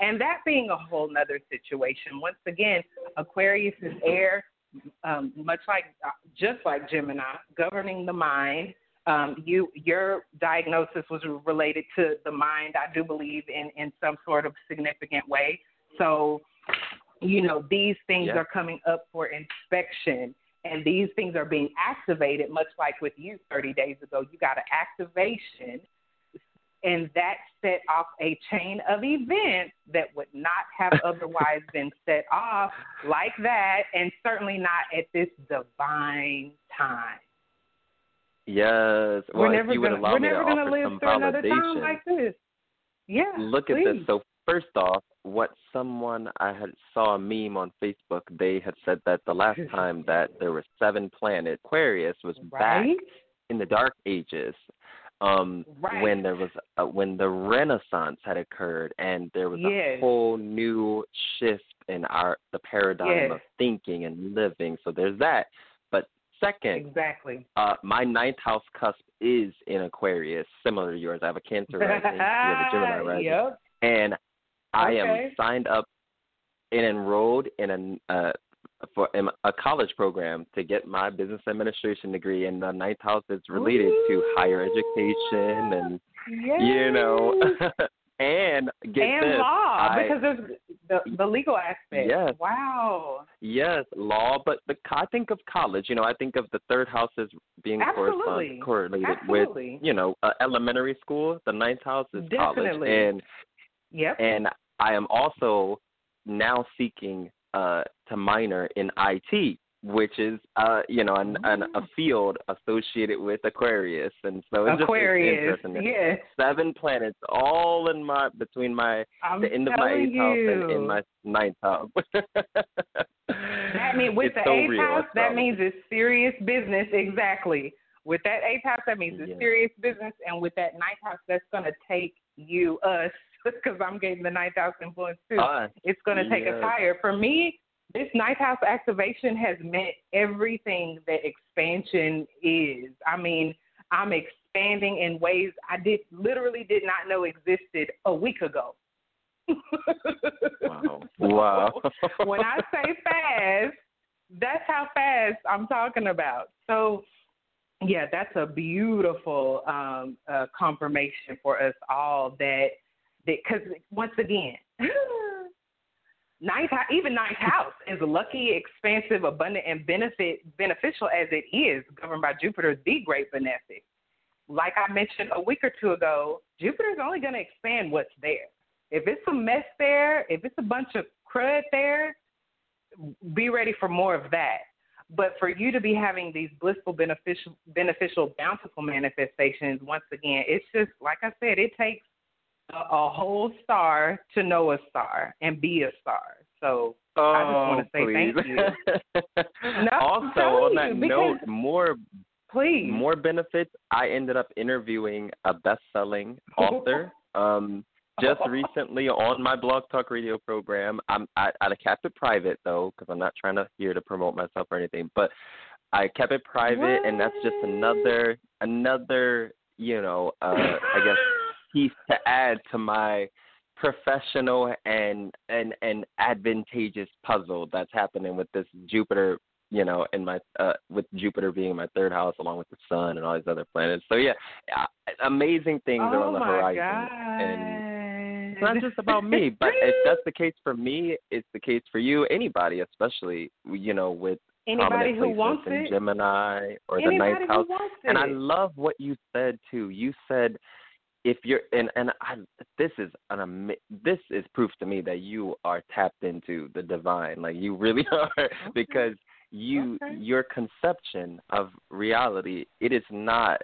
And that being a whole nother situation. Once again, Aquarius is air, um, much like, just like Gemini, governing the mind. Um, you, your diagnosis was related to the mind, I do believe, in, in some sort of significant way. So, you know, these things Yeah. are coming up for inspection and these things are being activated, much like with you 30 days ago. You got an activation, and that set off a chain of events that would not have [laughs] otherwise been set off like that, and certainly not at this divine time. Yes. Well, we're if never you would gonna, allow me to offer live some through another time validation. like this. Yeah. Look at this. So first off, what someone I had saw a meme on Facebook, they had said that the last [laughs] time that there were seven planets, Aquarius was back in the Dark Ages, um, Right. when there was uh, when the Renaissance had occurred, and there was Yes. a whole new shift in our the paradigm Yes. of thinking and living. So there's that. But second, Exactly. uh, my ninth house cusp is in Aquarius, similar to yours. I have a Cancer [laughs] rising, you have a Gemini rising, Yep. and I Okay. am signed up and enrolled in a uh, for in a college program to get my business administration degree, and the ninth house is related to higher education and you know, [laughs] and get and this, law I- because there's the the legal aspect. Yes. Wow. Yes, law, but the I think of college. You know, I think of the third house as being Absolutely. correlated Absolutely. with you know uh, elementary school. The ninth house is college, and Yep. and I am also now seeking uh, to minor in IT, which is uh, you know an, an, a field associated with Aquarius, and so it's Aquarius. just it's. Yes. Seven planets, all in my between my I'm the end of my eighth house and in my ninth house. that means [laughs] with it's the so eighth real, house, that means it's serious business. Exactly. With that eighth house, that means it's Yeah. serious business, and with that ninth house, that's gonna take you us [laughs] because I'm getting the ninth house influence too. Us. it's gonna take us higher. For me, this ninth house activation has meant everything that expansion is. I mean, I'm expanding in ways I did literally did not know existed a week ago. Wow. [laughs] Wow. when I say fast, that's how fast I'm talking about. So, yeah, that's a beautiful um, uh, confirmation for us all that because once again, [gasps] house, even ninth house is lucky, expansive, abundant, and benefit beneficial as it is governed by Jupiter, the great benefic. Like I mentioned a week or two ago, Jupiter is only going to expand what's there. If it's a mess there, if it's a bunch of crud there, be ready for more of that. But for you to be having these blissful, beneficial, beneficial, bountiful manifestations, once again, it's just like I said, it takes a, a whole star to know a star and be a star. So Oh, I just wanna say please. thank you. [laughs] I'm also, on that note, more please, more benefits. I ended up interviewing a best-selling author. [laughs] Um, just [laughs] recently on my Blog Talk Radio program. I'm I, I kept it private though, because I'm not trying to here to promote myself or anything. But I kept it private, and that's just another another you know uh, I guess piece to add to my professional and and and advantageous puzzle that's happening with this Jupiter you know in my uh with Jupiter being in my third house along with the sun and all these other planets so yeah uh, amazing things oh are on the horizon God. and it's not just about me but if that's [laughs] the case for me it's the case for you anybody especially you know with Anybody who wants in it. Gemini or Anybody the ninth house and I love what you said too. You said if you're and and I this is an ama- this is proof to me that you are tapped into the divine. Like you really [laughs] are because you Okay. your conception of reality it is not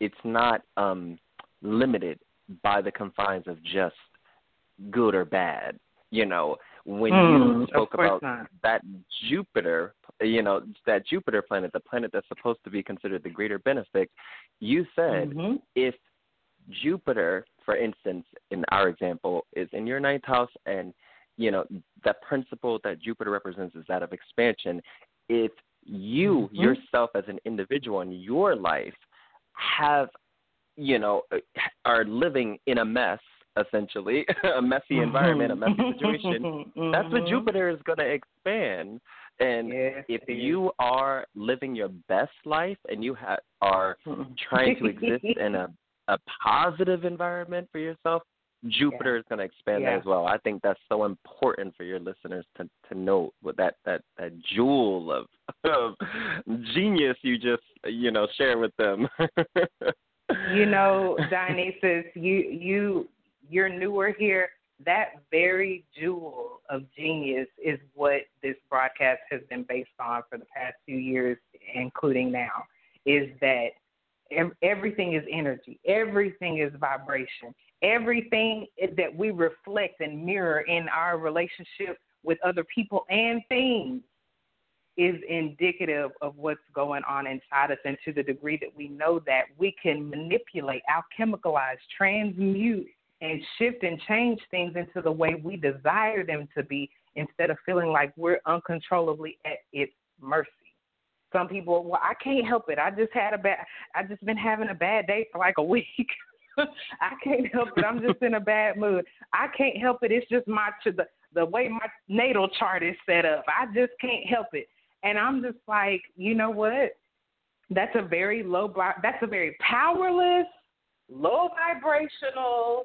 it's not um limited by the confines of just good or bad. You know, when Mm, you spoke about not. that Jupiter, you know, that Jupiter planet, the planet that's supposed to be considered the greater benefic, you said Mhm. if Jupiter, for instance, in our example, is in your ninth house and you know, that principle that Jupiter represents is that of expansion. If you Mhm. yourself as an individual in your life have, you know, are living in a mess, essentially, [laughs] a messy environment, a messy [laughs] situation, that's what Mhm. Jupiter is going to expand. And Yes, if is. you are living your best life and you ha- are trying to [laughs] exist in a a positive environment for yourself, Jupiter is going to expand Yeah. that as well. I think that's so important for your listeners to to note with that that that jewel of, [laughs] of genius you just you know share with them. [laughs] you know, Dionysus, you you you're newer here. That very jewel of genius is what this broadcast has been based on for the past few years, including now. Is that everything is energy, everything is vibration, everything that we reflect and mirror in our relationship with other people and things is indicative of what's going on inside us. And to the degree that we know that we can manipulate, alchemicalize, transmute, and shift and change things into the way we desire them to be instead of feeling like we're uncontrollably at its mercy. Some people, well, I can't help it. I just had a bad, I just been having a bad day for like a [laughs] week. I can't help it. I'm just in a bad mood. I can't help it. It's just my the the way my natal chart is set up. I just can't help it. And I'm just like, you know what? That's a very low. That's a very powerless, low vibrational,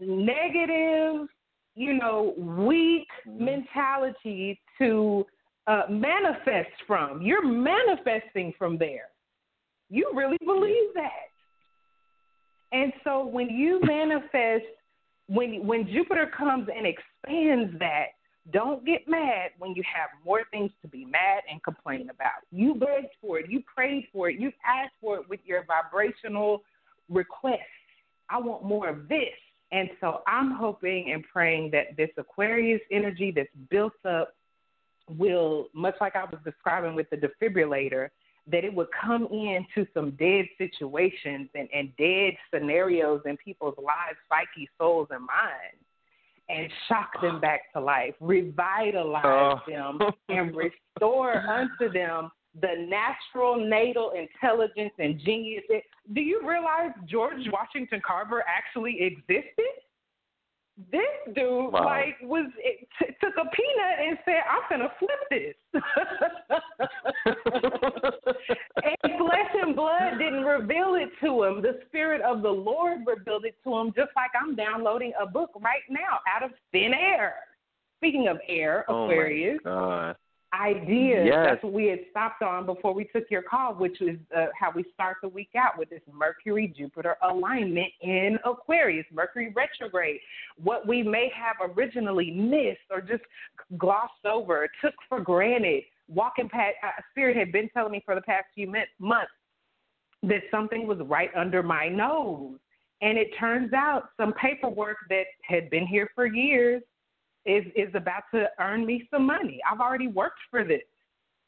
negative, you know, weak mm-hmm. mentality to uh, manifest from. You're manifesting from there. You really believe that. And so when you [laughs] manifest, when when Jupiter comes and expands that, don't get mad when you have more things to be mad and complain about. You begged for it, you prayed for it, you've asked for it with your vibrational request. I want more of this. And so I'm hoping and praying that this Aquarius energy that's built up will, much like I was describing with the defibrillator, that it would come into some dead situations and, and dead scenarios in people's lives, psyche, souls, and minds, and shock them [sighs] back to life, revitalize Oh. them, and restore unto them the natural natal intelligence and genius. Do you realize George Washington Carver actually existed? This dude Wow. like was it t- took a peanut and said, "I'm gonna flip this." [laughs] and flesh and blood didn't reveal it to him. The Spirit of the Lord revealed it to him, just like I'm downloading a book right now out of thin air. Speaking of air, oh Aquarius, my god. Ideas. Yes. That's what we had stopped on before we took your call, which is uh, how we start the week out with this Mercury Jupiter alignment in Aquarius, Mercury retrograde. What we may have originally missed or just glossed over, took for granted, walking past, uh, Spirit had been telling me for the past few months that something was right under my nose. And it turns out some paperwork that had been here for years is is about to earn me some money. I've already worked for this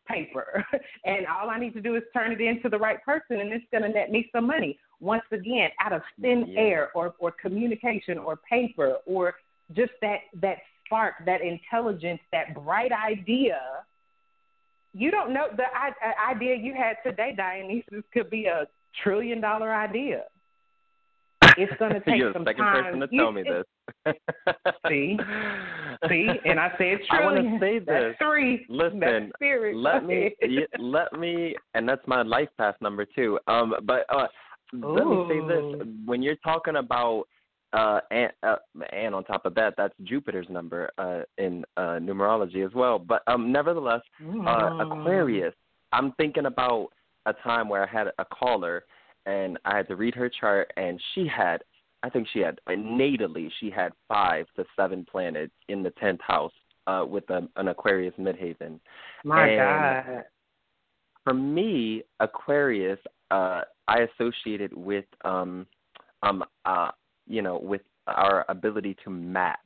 paper, [laughs] and all I need to do is turn it into the right person, and it's going to net me some money. Once again, out of thin Yeah. air, or or communication, or paper, or just that that spark, that intelligence, that bright idea. You don't know the I, uh, idea you had today, Dionysus, could be a trillion dollar idea. It's going [laughs] to take You're some second time. person to tell me this. [laughs] See? See, and I said I want to say That's this. three. Listen, That's let me let me and that's my life path number two um but uh let me say this when you're talking about uh and uh, and on top of that that's jupiter's number uh in uh numerology as well but um nevertheless uh Mm. aquarius i'm thinking about a time where i had a caller and i had to read her chart and she had i think she had natally she had five to seven planets in the tenth house uh with a, an aquarius midheaven My and- God. for me, Aquarius, uh, I associate it with um, um, uh, you know, with our ability to map,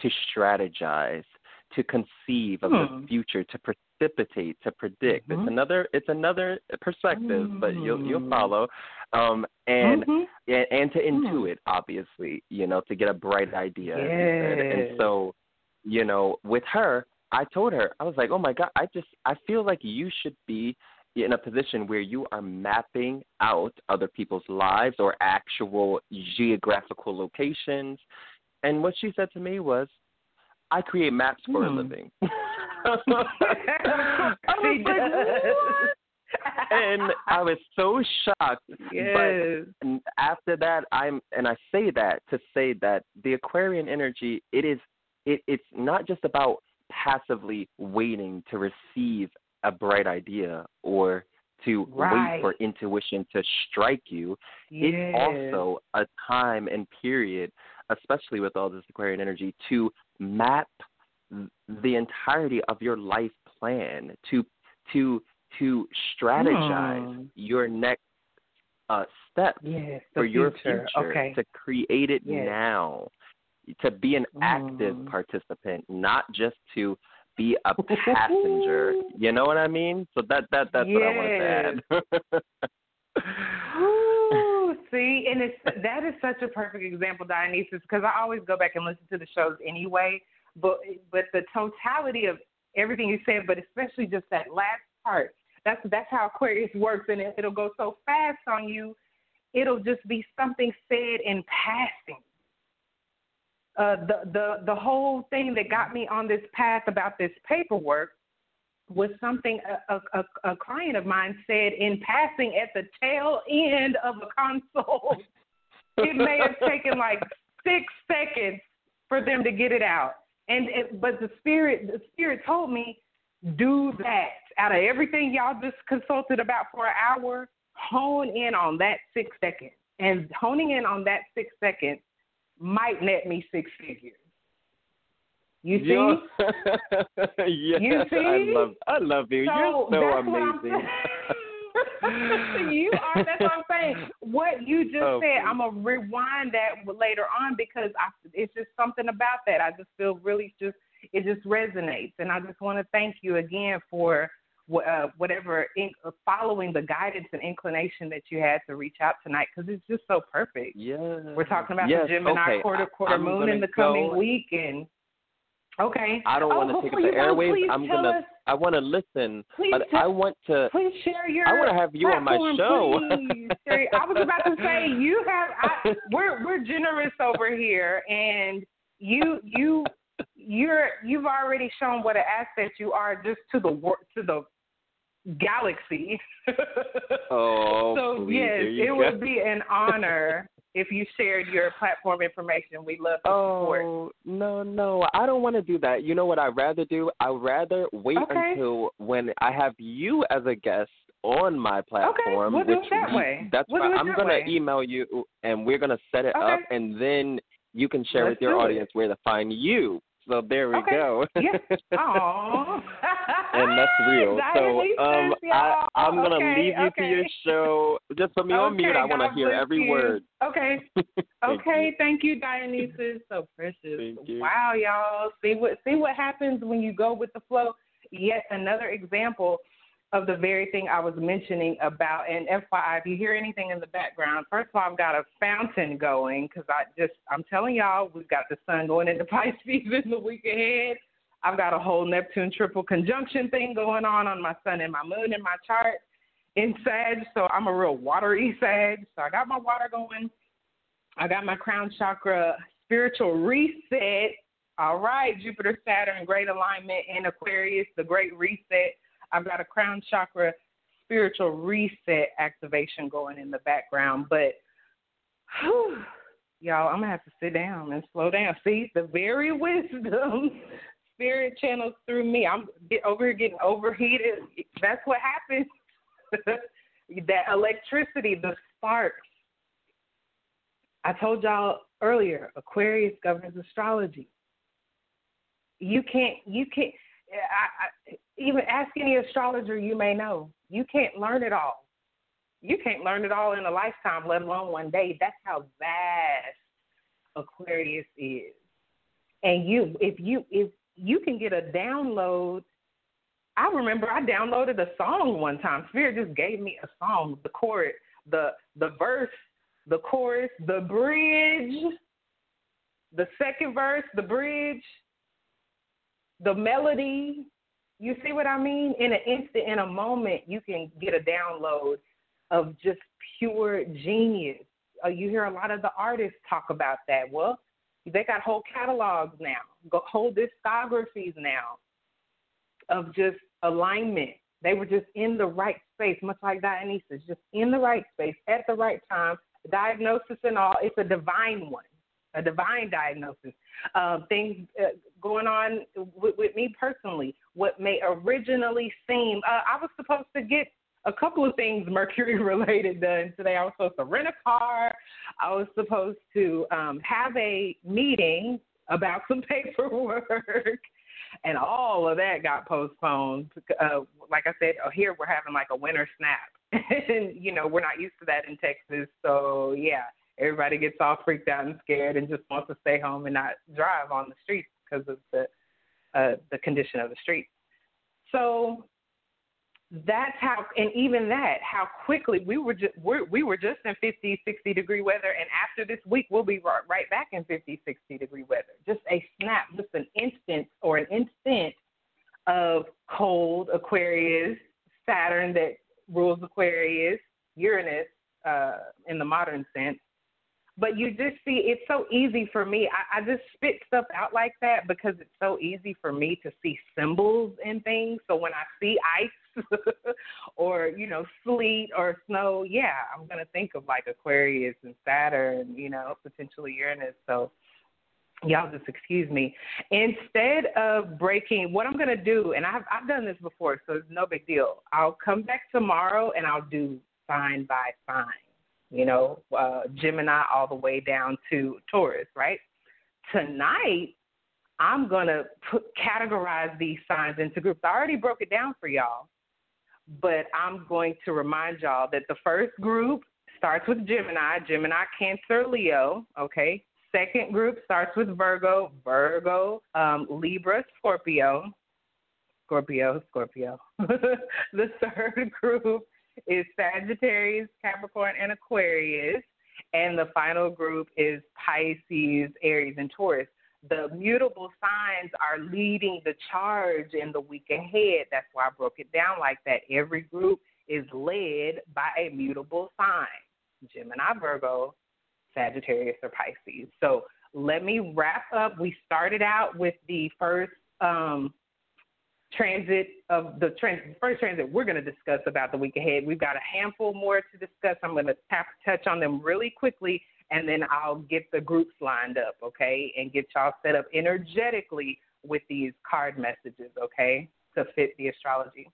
to strategize, to conceive of Hmm. the future, to precipitate, to predict. Mhm. It's another, it's another perspective, but you'll you'll Mm. follow. Um, and Mhm. and, and to Hmm. intuit, obviously, you know, to get a bright idea. said. And so, you know, with her, I told her, I was like, oh my God, I just, I feel like you should be in a position where you are mapping out other people's lives or actual geographical locations. And what she said to me was, I create maps for a Hmm. living. [laughs] I [laughs] I was like, "What?" and I was so shocked. yes. And after that, I'm and I say that to say that the Aquarian energy, it is it it's not just about passively waiting to receive a bright idea or to Right. wait for intuition to strike you. yes. It's also a time and period, especially with all this Aquarian energy, to map the entirety of your life plan, to to to strategize Hmm. your next uh, step yes. for the your future. future, Okay. to create it Yes. now, to be an active Mm. participant, not just to be a passenger. [laughs] you know what I mean? So that that that's what I wanted to add. Ooh, [laughs] see, and it's that is such a perfect example, Dionysus, because I always go back and listen to the shows anyway. But but the totality of everything you said, but especially just that last part, that's that's how Aquarius works, and it, it'll go so fast on you. It'll just be something said in passing. Uh, the the the whole thing that got me on this path about this paperwork was something a, a, a, client of mine said in passing at the tail end of a consult. [laughs] it may have taken like six seconds for them to get it out, and it, but the spirit the spirit told me do that out of everything y'all just consulted about for an hour. Hone in on that six seconds, and honing in on that six seconds might net me six figures. You see? [laughs] Yes, You I love I love you. So You're so that's what I'm amazing. [laughs] [laughs] [laughs] you are. That's what I'm saying. What you just Oh, said, please. I'm gonna rewind that later on because I, it's just something about that. I just feel really just it just resonates. And I just want to thank you again for uh, whatever in, uh, following the guidance and inclination that you had to reach out tonight because it's just so perfect. Yeah. We're talking about yes, the Gemini okay. quarter quarter I, moon in the coming go. week and okay. I don't oh, want to take up the airwaves. I'm gonna. us, I want to listen, please tell, I want to. please share your. I want to have you on my show. I was about to say [laughs] you have. I, we're we're generous over here, and you you you're you've already shown what an asset you are just to the to the galaxy. [laughs] Oh, so please, yes, it go. would be an honor [laughs] if you shared your platform information. We love to support. Oh no, no, I don't want to do that. You know what I'd rather do? I'd rather wait Okay. until when I have you as a guest on my platform. Okay, we'll do it which that we- way. That's We'll why I'm that gonna way. email you, and we're gonna set it Okay. up, and then you can share Let's with your do it. audience where to find you. So there we Okay. go. Yes. [laughs] Aww. And that's [laughs] real. So um, I, I'm gonna okay, leave you okay. to your show. Just put me on mute. I want to hear every you. word. Okay. [laughs] Thank okay, you. thank you, Dionysus. So precious. Wow, y'all. See what see what happens when you go with the flow. Yet another example of the very thing I was mentioning about. And FYI, if you hear anything in the background, first of all, I've got a fountain going because I just I'm telling y'all, we've got the sun going into [laughs] Pisces in the week ahead. I've got a whole Neptune triple conjunction thing going on on my sun and my moon in my chart in Sag. So I'm a real watery Sag. So I got my water going. I got my crown chakra spiritual reset. All right, Jupiter, Saturn, great alignment in Aquarius, the great reset. I've got a crown chakra spiritual reset activation going in the background. But whew, y'all, I'm gonna have to sit down and slow down. See, the very [laughs] wisdom spirit channels through me. I'm get over here getting overheated. That's what happens. [laughs] that electricity, the sparks. I told y'all earlier, Aquarius governs astrology. You can't, you can't, I, I, even ask any astrologer you may know. You can't learn it all. You can't learn it all in a lifetime, let alone one day. That's how vast Aquarius is. And you, if you, if you can get a download, I remember I downloaded a song one time. Spirit just gave me a song, the chorus, the the verse, the chorus, the bridge, the second verse, the bridge, the melody. You see what I mean? In an instant, in a moment, you can get a download of just pure genius. Uh, you hear a lot of the artists talk about that. Well, they got whole catalogs now, whole discographies now of just alignment. They were just in the right space, much like Dionysus, just in the right space at the right time. Diagnosis and all, it's a divine one, a divine diagnosis. Um, things uh, going on with, with me personally, what may originally seem, uh, I was supposed to get a couple of things [laughs] Mercury related done today. I was supposed to rent a car. I was supposed to um, have a meeting about some [laughs] paperwork, and all of that got postponed. Uh, like I said, oh, here we're having like a winter snap, [laughs] and you know we're not used to that in Texas. So yeah, everybody gets all freaked out and scared and just wants to stay home and not drive on the streets because of the uh, the condition of the streets. So that's how and even that how quickly we were just we're, we were just in 50 60 degree weather and after this week we'll be right, back in 50 60 degree weather. Just a snap just an instant or an instant of cold aquarius saturn that rules aquarius uranus uh, in the modern sense. But you just see it's so easy for me I, I just spit stuff out like that because it's so easy for me to see symbols and things. So when i see ice [laughs] or you know sleet or snow. Yeah i'm going to think of like aquarius and saturn you know potentially uranus. So y'all just excuse me. Instead of breaking what i'm going to do and i've i've done this before so it's no big deal. I'll come back tomorrow and i'll do sign by sign you know uh gemini all the way down to taurus right? Tonight i'm going to categorize these signs into groups. I already broke it down for y'all but I'm going to remind y'all that the first group starts with Gemini, Gemini, Cancer, Leo, okay? second group starts with Virgo, Virgo, um, Libra, Scorpio, Scorpio, Scorpio. [laughs] the third [laughs] group is Sagittarius, Capricorn, and Aquarius. And the final group is Pisces, Aries, and Taurus. The mutable signs are leading the charge in the week ahead. That's why I broke it down like that. Every group is led by a mutable sign Gemini, Virgo, Sagittarius, or Pisces. So let me wrap up. We started out with the first um, transit of the trans- first transit we're going to discuss about the week ahead. We've got a handful more to discuss. I'm going to tap, touch on them really quickly, and then I'll get the groups lined up, okay, and get y'all set up energetically with these card messages, okay, to fit the astrology.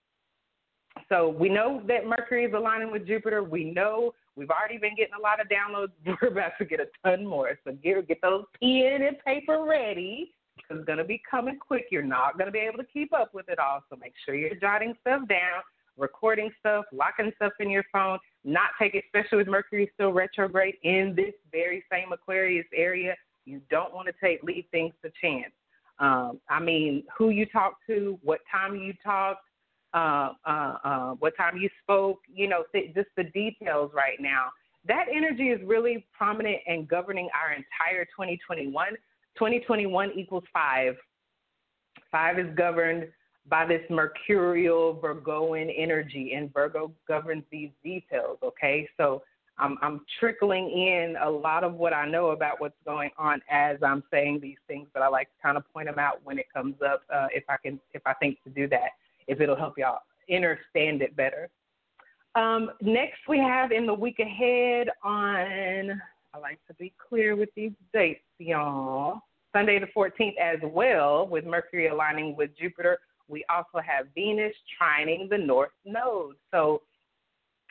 So we know that Mercury is aligning with Jupiter. We know we've already been getting a lot of downloads. [laughs] We're about to get a ton more. So get get those pen and paper ready it's to be coming quick. You're not to be able to keep up with it all. So make sure you're jotting stuff down, recording stuff, locking stuff in your phone. Not take it, especially with Mercury still retrograde in this very same Aquarius area. You don't want to take leave things to chance. Um, I mean, who you talk to, what time you talked, uh, uh, uh, what time you spoke, you know, th- just the details right now. That energy is really prominent and governing our entire 2021. 2021 equals five. Five is governed by this mercurial Virgoan energy, and Virgo governs these details. Okay, so I'm, I'm trickling in a lot of what I know about what's going on as I'm saying these things, but I like to kind of point them out when it comes up, uh, if I can, if I think to do that, if it'll help y'all understand it better. Um, next, we have in the week ahead on. I like to be clear with these dates, y'all. Sunday the 14th as well, with Mercury aligning with Jupiter. We also have Venus trining the North Node. So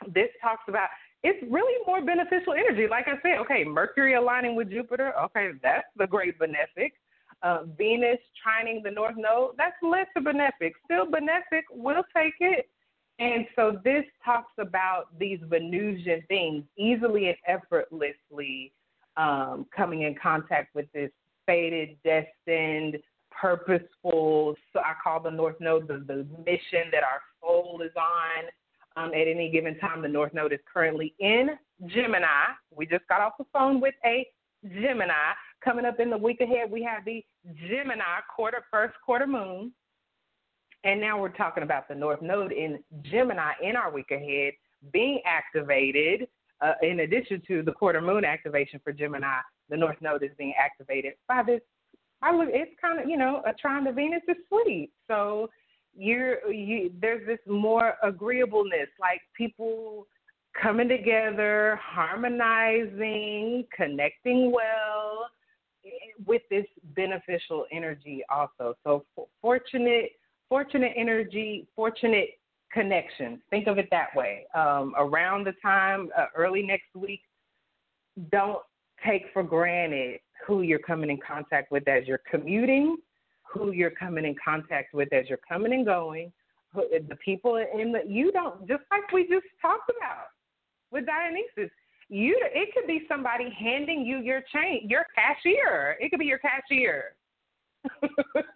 this talks about it's really more beneficial energy. Like I said, okay, Mercury aligning with Jupiter, okay, that's the great benefic. Uh, Venus trining the North Node, that's less of benefic. Still benefic, we'll take it. And so this talks about these Venusian things easily and effortlessly um, coming in contact with this fated, destined, purposeful. I call the North Node the, the mission that our soul is on. Um, at any given time, the North Node is currently in Gemini. We just got off the phone with a Gemini. Coming up in the week ahead, we have the Gemini quarter, first quarter moon. And now we're talking about the North Node in Gemini in our week ahead being activated, uh, in addition to the quarter moon activation for Gemini the North Node is being activated by this. I look, it's kind of you know a trine to Venus is sweet, so you're you there's this more agreeableness, like people coming together, harmonizing, connecting well eh, with this beneficial energy also. So fortunate, fortunate energy, fortunate connections. Think of it that way. Um, around the time uh, early next week, don't take for granted who you're coming in contact with as you're commuting, who you're coming in contact with as you're coming and going, who, the people in the you don't just like we just talked about with Dionysus. You it could be somebody handing you your chain, your cashier. It could be your cashier. [laughs]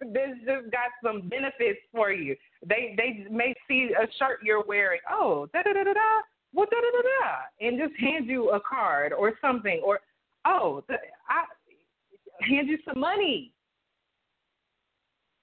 this just got some benefits for you. They they may see a shirt you're wearing. Oh, da da da da da. Da da da da, and just hand you a card or something, or oh, I hand you some money.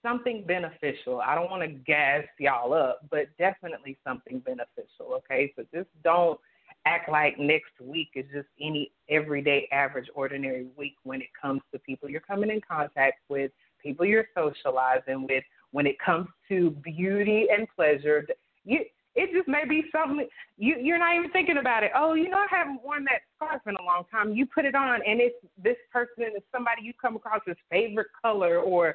Something beneficial. I don't want to gas y'all up, but definitely something beneficial. Okay, so just don't act like next week is just any everyday, average, ordinary week when it comes to people you're coming in contact with, people you're socializing with. When it comes to beauty and pleasure, you it just may be something you you're not even thinking about it. Oh, you know, I haven't worn that scarf in a long time. You put it on, and it's this person is somebody you come across his favorite color or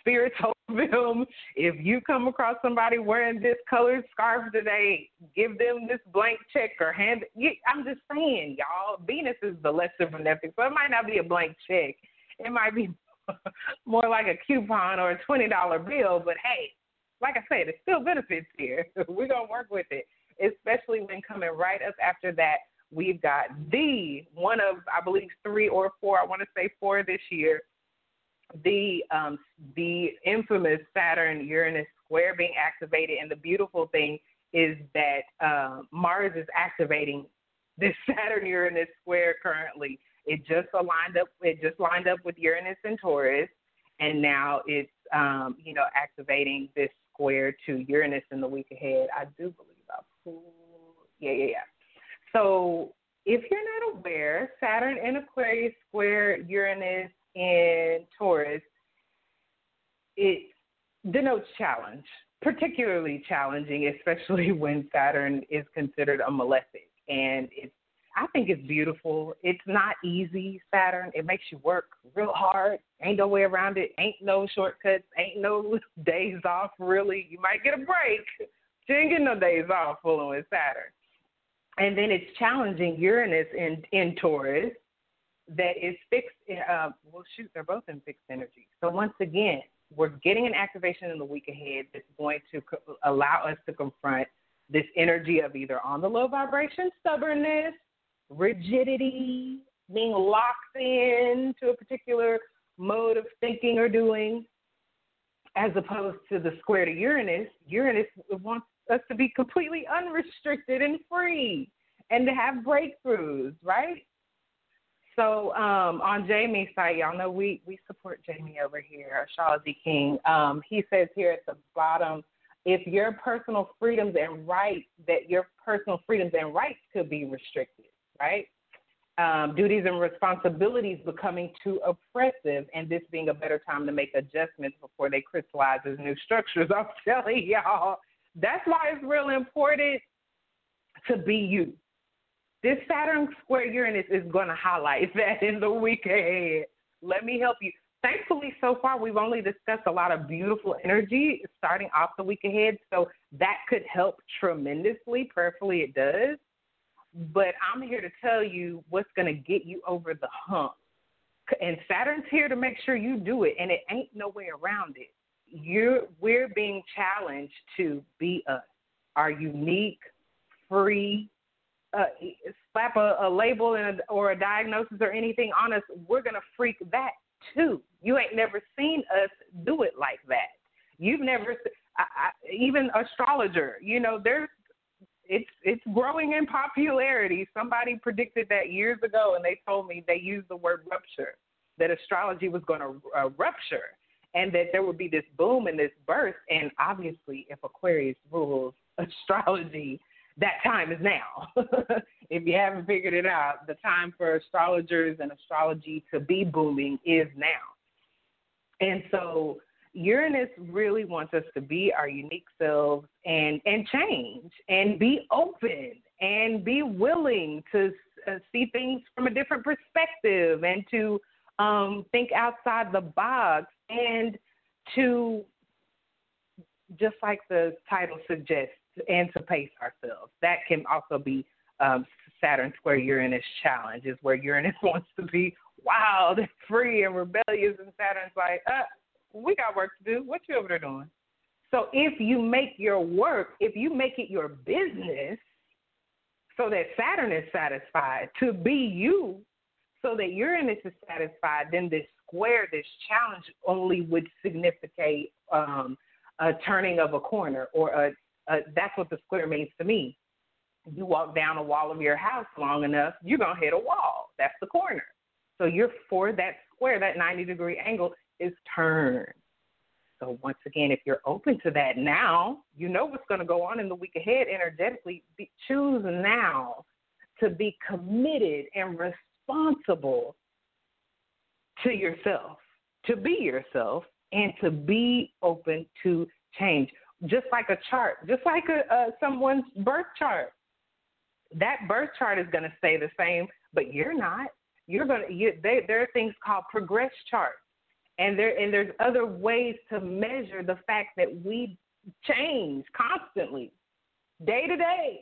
spirits film. [laughs] If you come across somebody wearing this colored scarf today, give them this blank check or hand. I'm just saying, y'all. Venus is the lesser benefic, so it might not be a blank check. It might be [laughs] more like a coupon or a twenty dollar bill. But hey, like I said, it's still benefits here. [laughs] We're gonna work with it, especially when coming right up after that we've got the one of I believe three or four. I want to say four this year. The um, the infamous Saturn Uranus square being activated, and the beautiful thing is that uh, Mars is activating this [laughs] Saturn Uranus square currently. It just aligned up. It just lined up with Uranus and Taurus, and now it's um, you know activating this square to Uranus in the week ahead. I do believe I pulled. Yeah, yeah, yeah. So if you're not aware, Saturn in Aquarius square Uranus in Taurus, it denotes challenge, particularly challenging, especially [laughs] when Saturn is considered a malefic. And it's I think it's beautiful. It's not easy, Saturn. It makes you work real hard. Ain't no way around it. Ain't no shortcuts. Ain't no [laughs] days off, really. You might get a break. You ain't getting no days off with Saturn. And then it's challenging Uranus in, in Taurus that is fixed. Uh, well, shoot, they're both in fixed energy. So once again, we're getting an activation in the week ahead that's going to co- allow us to confront this energy of either on the low vibration stubbornness rigidity, being locked in to a particular mode of thinking or doing, as opposed to the square to Uranus. Uranus wants us to be completely unrestricted and free and to have breakthroughs, right? So um, on Jamie's site, y'all know we, we support Jamie over here, Astrology King. Um, he says here at the bottom, if your personal freedoms and rights, that your personal freedoms and rights could be restricted right? Um, duties and responsibilities becoming too oppressive, and this being a better time to make adjustments before they crystallize as new structures. [laughs] I'm telling y'all, that's why it's real important to be you. This Saturn square Uranus is going to highlight [laughs] that in the week ahead. Let me help you. Thankfully, so far, we've only discussed a lot of beautiful energy starting off the week ahead, so that could help tremendously. Prayerfully, it does but I'm here to tell you what's going to get you over the hump. And Saturn's here to make sure you do it, and it ain't no way around it. You're we're being challenged to be us, our unique, free. Uh, slap a, a label and a, or a diagnosis or anything on us, we're gonna freak that too. You ain't never seen us do it like that. You've never, I, I, even astrologer. You know, there's it's it's growing in popularity. Somebody predicted that years ago, and they told me they used the word rupture, that astrology was going to uh, rupture, and that there would be this boom and this burst. And obviously, if Aquarius rules [laughs] astrology, that time is now. [laughs] if you haven't figured it out, the time for astrologers and astrology to be booming is now. And so Uranus really wants us to be our unique selves and and change and be open and be willing to uh, see things from a different perspective and to um, think outside the box and to just like the title suggests and to pace ourselves. That can also be um, Saturn square Uranus challenge is where Uranus [laughs] wants to be wild and free and rebellious and Saturn's like, uh, we got work to do. What you over there doing? So if you make your work, if you make it your business, so that Saturn is satisfied to be you, so that Uranus is satisfied, then this square, this challenge only would significate um, a turning of a corner or a, a, that's what the square means to me. You walk down a wall of your house long enough, you're to hit a wall. That's the corner. So you're for that square, that 90 degree angle is turned. So once again, if you're open to that now, you know what's going to go on in the week ahead energetically. Be, choose now to be committed and responsible to yourself, to be yourself, and to be open to change. Just like a chart, just like a, uh, someone's birth chart. That birth chart is going to stay the same, but you're not. You're going to. You, there are things called progress charts and there and there's other ways to measure the fact that we change constantly day to day.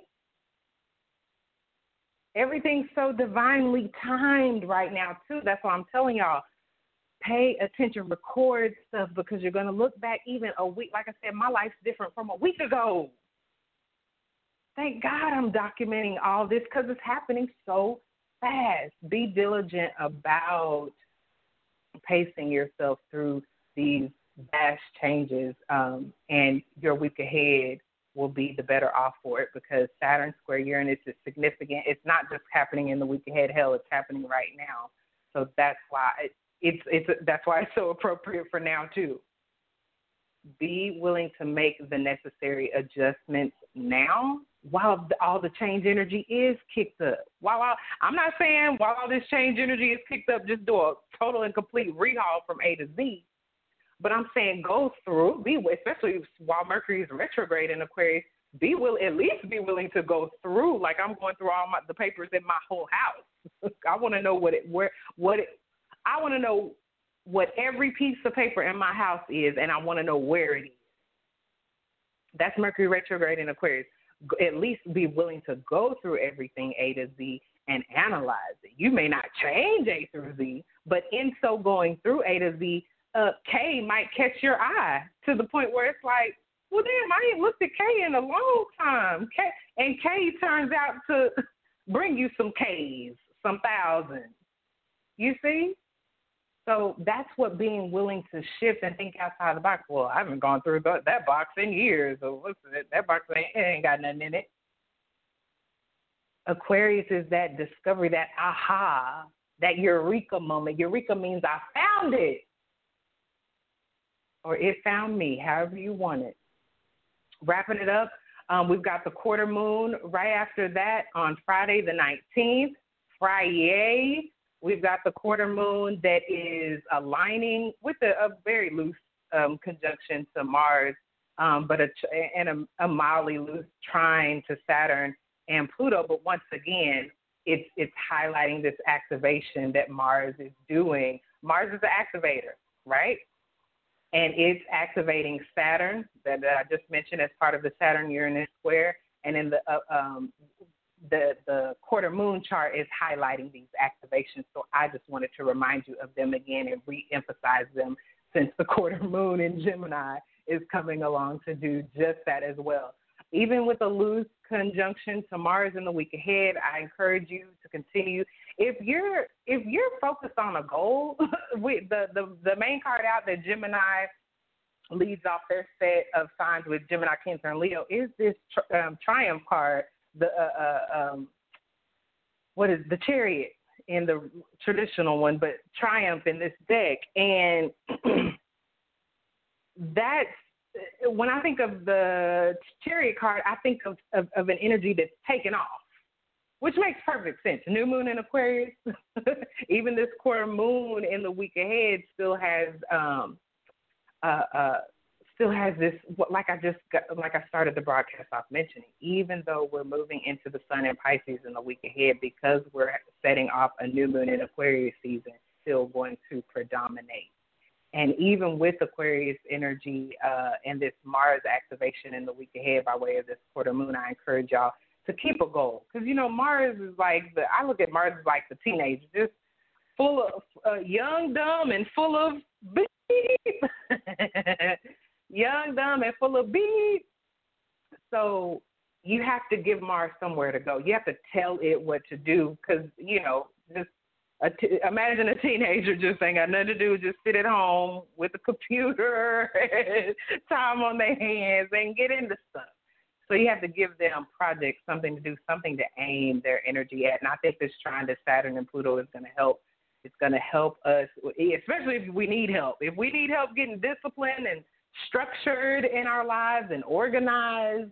Everything's so divinely timed right now too. That's why i'm telling y'all pay attention record stuff because you're going to look back even a week. Like i said my life's different from a week ago. Thank God I'm documenting all this because it's happening so fast. Be diligent about pacing yourself through these vast changes, um, and your week ahead will be the better off for it because Saturn square Uranus is significant. It's not just happening in the week ahead. Hell, it's happening right now. So that's why it, it's it's that's why it's so appropriate for now too. Be willing to make the necessary adjustments now while all the change energy is kicked up. While I, I'm not saying while all this change energy is kicked up, just do a total and complete rehaul from A to Z. But I'm saying go through, be especially while Mercury is retrograde in Aquarius, be will at least be willing to go through. Like I'm going through all my the papers in my whole house. [laughs] I want to know what it where what it. I want to know what every piece of paper in my house is, and I want to know where it is. That's Mercury retrograde in Aquarius at least be willing to go through everything A to Z and analyze it. You may not change A through Z, but in so going through A to Z, uh, K might catch your eye to the point where it's like, well, damn, I ain't looked at K in a long time. K and K turns out to [laughs] bring you some K's, some thousands. You see? So that's what being willing to shift and think outside the box. Well, I haven't gone through that, that box in years. So it? That box ain't, ain't got nothing in it. Aquarius is that discovery, that aha, that eureka moment. Eureka means I found it. Or it found me, however you want it. Wrapping it up, um, we've got the quarter moon right after that on Friday the 19th. Friday, We've got the quarter moon that is aligning with a, a very loose um, conjunction to Mars, um, but a, and a, a mildly loose trine to Saturn and Pluto. But once again, it's it's highlighting this activation that Mars is doing. Mars is an activator, right? And it's activating Saturn that, that I just mentioned as part of the Saturn Uranus square, and in the uh, um, the the quarter moon chart is highlighting these activations. So I just wanted to remind you of them again and re-emphasize them since the [laughs] quarter moon in Gemini is coming along to do just that as well. Even with a loose conjunction to Mars in the week ahead, I encourage you to continue. If you're if you're focused on a goal, [laughs] with the, the the main card out that Gemini leads off their set of signs with Gemini, Cancer, and Leo is this um, Triumph card the uh, uh, um, what is the chariot in the traditional one, but triumph in this deck, and [clears throat] that's when I think of the chariot card, I think of, of, of an energy that's taken off, which makes perfect sense. New moon in Aquarius, [laughs] even this quarter moon in the week ahead still has um, uh, uh, still has this like I just got, like I started the broadcast off mentioning. Even though we're moving into the Sun in Pisces in the week ahead, because we're setting off a new moon in Aquarius season, still going to predominate. And even with Aquarius energy uh, and this Mars activation in the week ahead by way of this quarter moon, I encourage y'all to keep a goal because you know Mars is like the I look at Mars as like the teenager, just full of uh, young, dumb, and full of beep. [laughs] young, dumb, and full of beef. So you have to give Mars somewhere to go. You have to tell it what to do because, you know, just a t- imagine a teenager just ain't got nothing to do, just sit at home with a computer, [laughs] time on their hands, and get into stuff. So you have to give them projects, something to do, something to aim their energy at. And I think this trine to Saturn and Pluto is going to help. It's going to help us, especially if we need help. If we need help getting disciplined and structured in our lives and organized,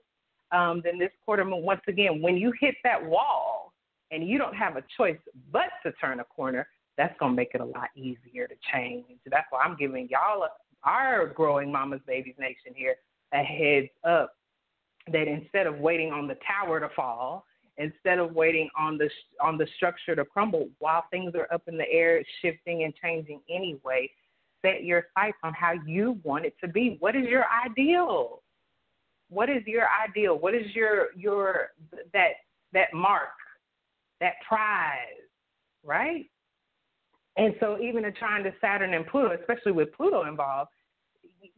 um, then this quarter once again, when you hit that wall and you don't have a choice but to turn a corner, that's going to make it a lot easier to change. That's why I'm giving y'all, our growing Mama's Babies Nation here, a heads up that instead of waiting on the tower to fall, instead of waiting on the on the structure to crumble while things are up in the air, shifting and changing anyway, set your sights on how you want it to be. What is your ideal? What is your ideal? What is your your that that mark, that prize, right? And so even in trine to Saturn and Pluto, especially with Pluto involved,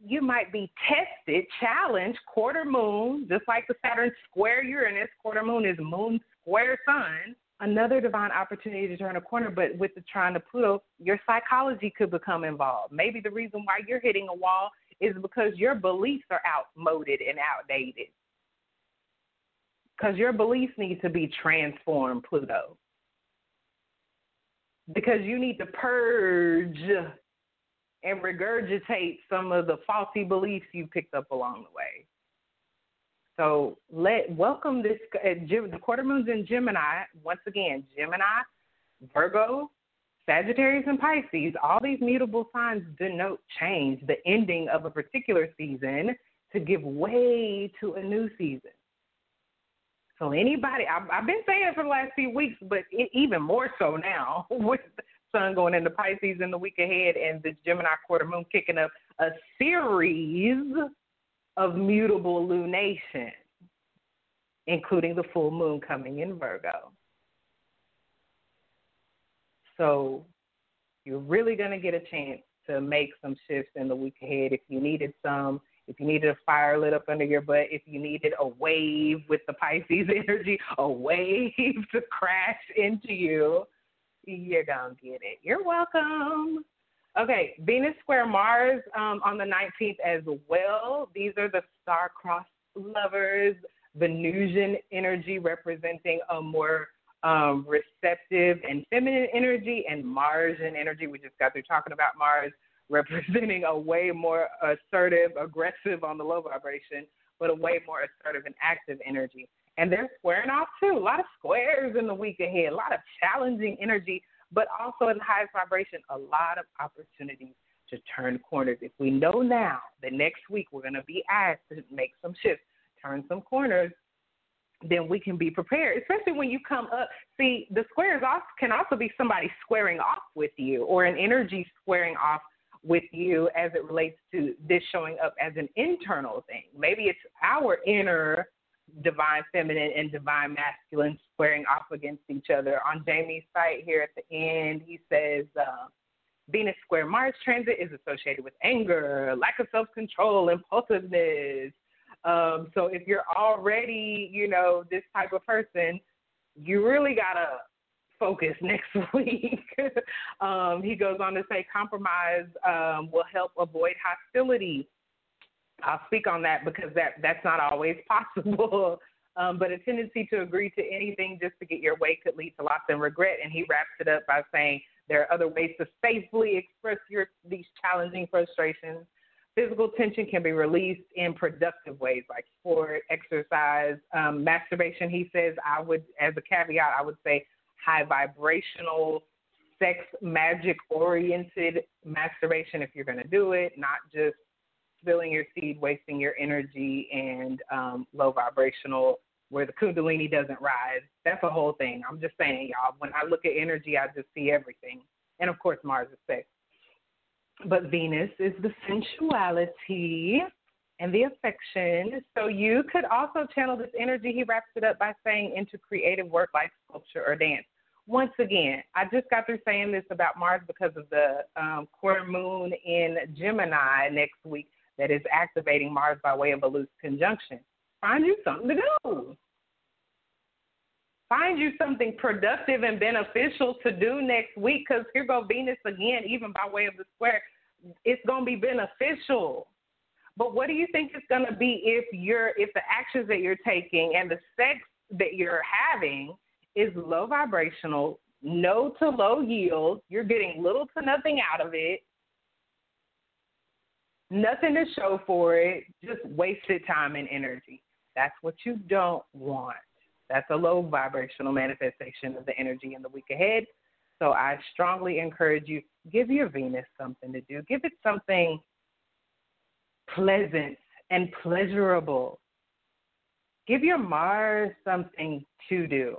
you might be tested, challenged, quarter moon, just like the Saturn square Uranus, quarter moon is moon square sun. Another divine opportunity to turn a corner, but with the trine of Pluto, your psychology could become involved. Maybe the reason why you're hitting a wall is because your beliefs are outmoded and outdated. Because your beliefs need to be transformed, Pluto. Because you need to purge and regurgitate some of the faulty beliefs you picked up along the way. So let welcome this uh, the quarter moons in Gemini once again. Gemini, Virgo, Sagittarius, and Pisces. All these mutable signs denote change, the ending of a particular season to give way to a new season. So anybody, I've, I've been saying for the last few weeks, but it, even more so now [laughs] with the Sun going into Pisces in the week ahead and this Gemini quarter moon kicking up a series of mutable lunation, including the full moon coming in Virgo. So you're really going to get a chance to make some shifts in the week ahead if you needed some. If you needed a fire lit up under your butt, if you needed a wave with the Pisces [laughs] energy, a wave to crash into you, you're going to get it. You're welcome. Okay, Venus square Mars um, on the 19th as well. These are the star-crossed lovers, Venusian energy representing a more um, receptive and feminine energy, and Martian energy. We just got through talking about Mars [laughs] representing a way more assertive, aggressive on the low vibration, but a way more assertive and active energy and they're squaring off too. A lot of squares in the week ahead, a lot of challenging energy, but also in the highest vibration, a lot of opportunities to turn corners. If we know now that next week we're going to be asked to make some shifts, turn some corners, then we can be prepared, especially when you come up. See, the squares off can also be somebody squaring off with you or an energy squaring off with you as it relates to this showing up as an internal thing. Maybe it's our inner divine feminine and divine masculine squaring off against each other. On Jamie's site here at the end, he says uh, Venus square Mars transit is associated with anger, lack of self control, impulsiveness. Um, so if you're already, you know, this type of person, you really gotta focus [laughs] next week. [laughs] um, he goes on to say compromise um, will help avoid hostility I'll speak on that because that that's not always [laughs] possible. Um, but a tendency to agree to anything just to get your way could lead to loss and regret. And he wraps it up by saying there are other ways to safely express your these challenging frustrations. Physical tension can be released in productive ways like sport, exercise, um, masturbation. He says I would, as a caveat, I would say high vibrational, sex magic oriented masturbation if you're going to do it, not just spilling your seed, wasting your energy, and um, low vibrational where the kundalini doesn't rise. That's a whole thing. I'm just saying, y'all. When I look at energy, I just see everything, and of course, Mars is sex. But Venus is the sensuality and the affection. So you could also channel this energy. He wraps it up by saying into creative work like sculpture or dance. Once again, I just got through saying this about Mars because of the um, quarter moon in Gemini next week that is activating Mars by way of a loose conjunction. Find you something to do. Find you something productive and beneficial to do next week because here go Venus again, even by way of the square. It's going to be beneficial. But what do you think it's going to be if you're if the actions that you're taking and the sex that you're having is low vibrational, no to low yield, you're getting little to nothing out of it, nothing to show for it, just wasted time and energy. That's what you don't want. That's a low vibrational manifestation of the energy in the week ahead. So I strongly encourage you give your Venus something to do. Give it something pleasant and pleasurable. Give your Mars something to do.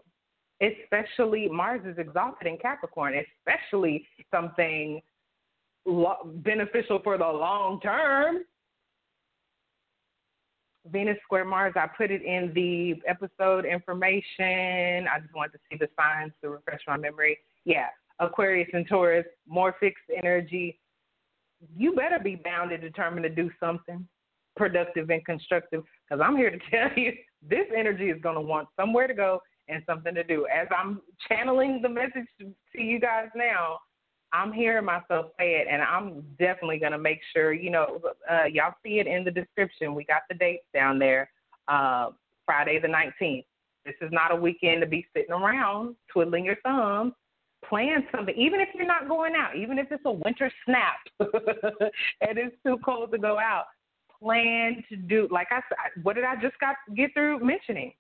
Especially Mars is exalted in Capricorn, especially something beneficial for the long term. Venus square Mars, I put it in the episode information. I just wanted to see the signs to refresh my memory. Yeah, Aquarius and Taurus, more fixed energy. you better be bound and determined to do something productive and constructive because I'm here to [laughs] tell you this energy is going to want somewhere to go and something to do. As I'm channeling the message to you guys now, I'm hearing myself say it, and I'm definitely going to make sure, you know, uh, y'all see it in the description. We got the dates down there uh, Friday the 19th. This is not a weekend to be sitting around twiddling your thumbs. Plan something, even if you're not going out, even if it's a winter snap [laughs] and it's too cold to go out. Plan to do, like I said, what did I just got get through mentioning?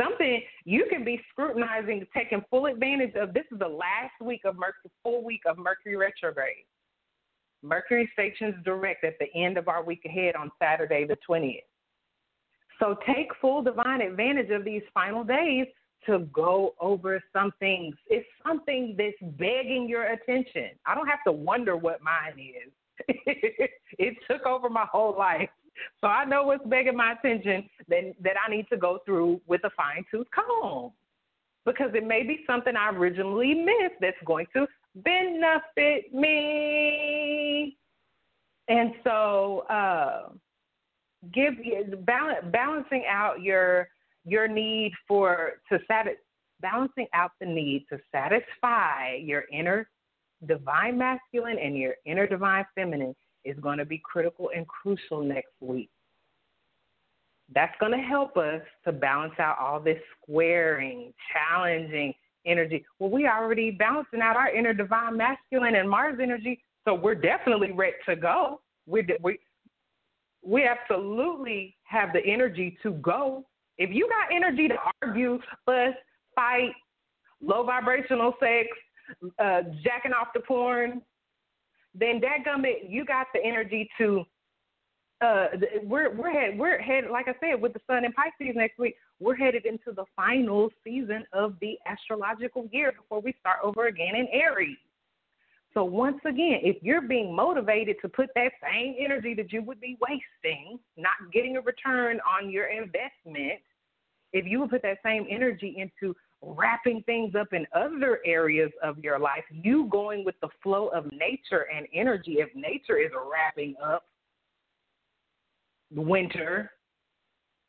Something you can be scrutinizing, taking full advantage of. This is the last week of Mercury, full week of Mercury retrograde. Mercury stations direct at the end of our week ahead on Saturday the 20th. So take full divine advantage of these final days to go over some things. It's something that's begging your attention. I don't have to wonder what mine is. [laughs] it took over my whole life. So I know what's begging my attention that, that I need to go through with a fine tooth comb because it may be something I originally missed that's going to benefit me. And so, uh, give balancing out your your need for to satisfy balancing out the need to satisfy your inner divine masculine and your inner divine feminine is going to be critical and crucial next week. That's going to help us to balance out all this squaring, challenging energy. Well, we already balancing out our inner divine masculine and Mars energy, so we're definitely ready to go. We we we absolutely have the energy to go. If you got energy to argue, fuss, fight, low vibrational sex, uh, jacking off the porn, then that gummit, you got the energy to. Uh, we're we're head we're headed like I said with the sun in Pisces next week. We're headed into the final season of the astrological year before we start over again in Aries. So once again, if you're being motivated to put that same energy that you would be wasting, not getting a return on your investment, if you would put that same energy into wrapping things up in other areas of your life, you going with the flow of nature and energy. If nature is wrapping up winter,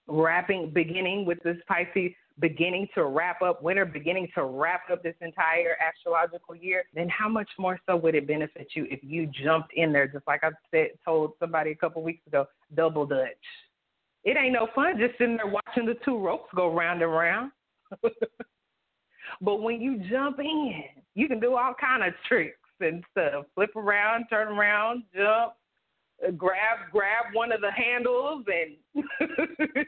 wrapping, beginning with this Pisces, beginning to wrap up winter, beginning to wrap up this entire astrological year, then how much more so would it benefit you if you jumped in there, just like I said, told somebody a couple weeks ago, double dutch. It ain't no fun just sitting there watching the two ropes go round and round. [laughs] But when you jump in, you can do all kind of tricks and stuff. Flip around, turn around, jump, uh, grab grab one of the handles, and [laughs]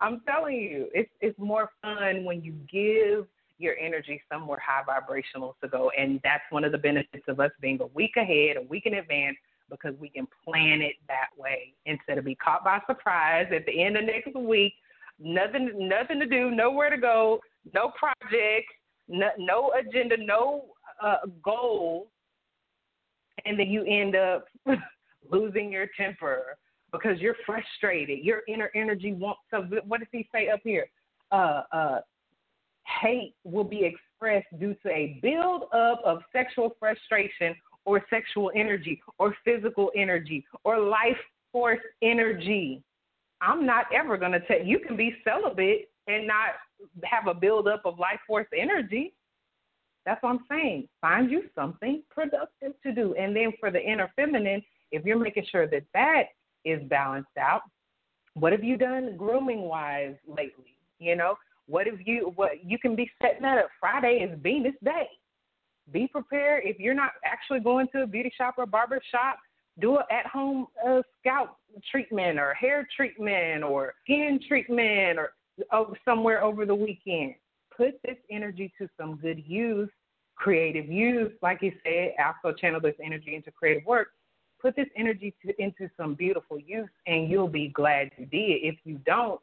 I'm telling you, it's it's more fun when you give your energy somewhere high vibrational to go, and that's one of the benefits of us being a week ahead, a week in advance, because we can plan it that way instead of be caught by surprise at the end of next week. Nothing, nothing to do, nowhere to go no projects, no, no agenda, no uh, goal, and then you end up [laughs] losing your temper because you're frustrated. Your inner energy wants to. What does he say up here? Uh, uh, hate will be expressed due to a build up of sexual frustration or sexual energy or physical energy or life force energy. I'm not ever going to tell you can be celibate and not have a buildup of life force energy. That's what I'm saying. Find you something productive to do. And then for the inner feminine, if you're making sure that that is balanced out, what have you done grooming wise lately? You know, what have you, what you can be setting that up. Friday is Venus Day. Be prepared. If you're not actually going to a beauty shop or barber shop, do an at home uh, scalp treatment or hair treatment or skin treatment or somewhere over the weekend. Put this energy to some good use, creative use. Like you said, also channel this energy into creative work. Put this energy to, into some beautiful use, and you'll be glad you did. If you don't,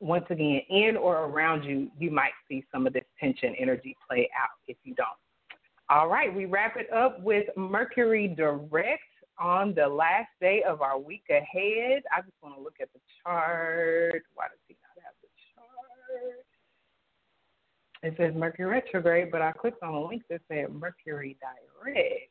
once again, in or around you, you might see some of this tension energy play out if you don't. All right, we wrap it up with Mercury direct on the last day of our week ahead. I just want to look at the chart. Why does he not have the chart? It says Mercury retrograde, but I clicked on a link that said Mercury direct.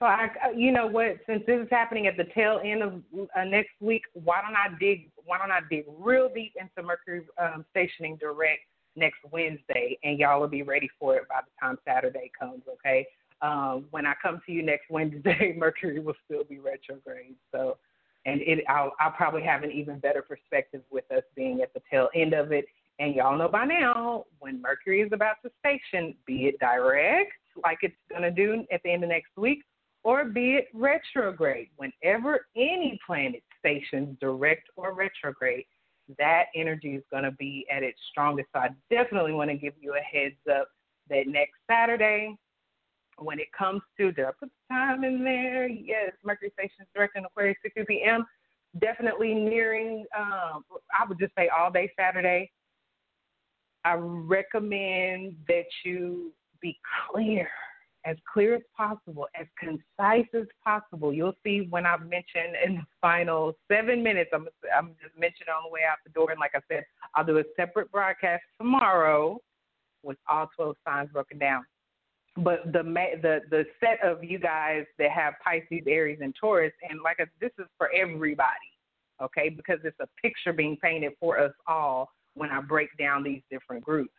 So I, you know what? Since this is happening at the tail end of uh, next week, why don't I dig? Why don't I dig real deep into Mercury um, stationing direct next Wednesday, and y'all will be ready for it by the time Saturday comes. Okay. Um, when I come to you next Wednesday, [laughs] Mercury will still be retrograde. So, and it, I'll, I'll probably have an even better perspective with us being at the tail end of it. And y'all know by now, when Mercury is about to station, be it direct, like it's going to do at the end of next week, or be it retrograde. Whenever any planet stations direct or retrograde, that energy is going to be at its strongest. So I definitely want to give you a heads up that next Saturday, when it comes to, did I put the time in there? Yes, Mercury stations direct in Aquarius, 6 p.m. Definitely nearing, um, I would just say all day Saturday. I recommend that you be clear as clear as possible, as concise as possible. You'll see when I mention in the final seven minutes, I'm, I'm just mentioning on the way out the door. And like I said, I'll do a separate broadcast tomorrow with all 12 signs broken down. But the the the set of you guys that have Pisces, Aries, and Taurus, and like I, this is for everybody, okay? Because it's a picture being painted for us all when I break down these different groups.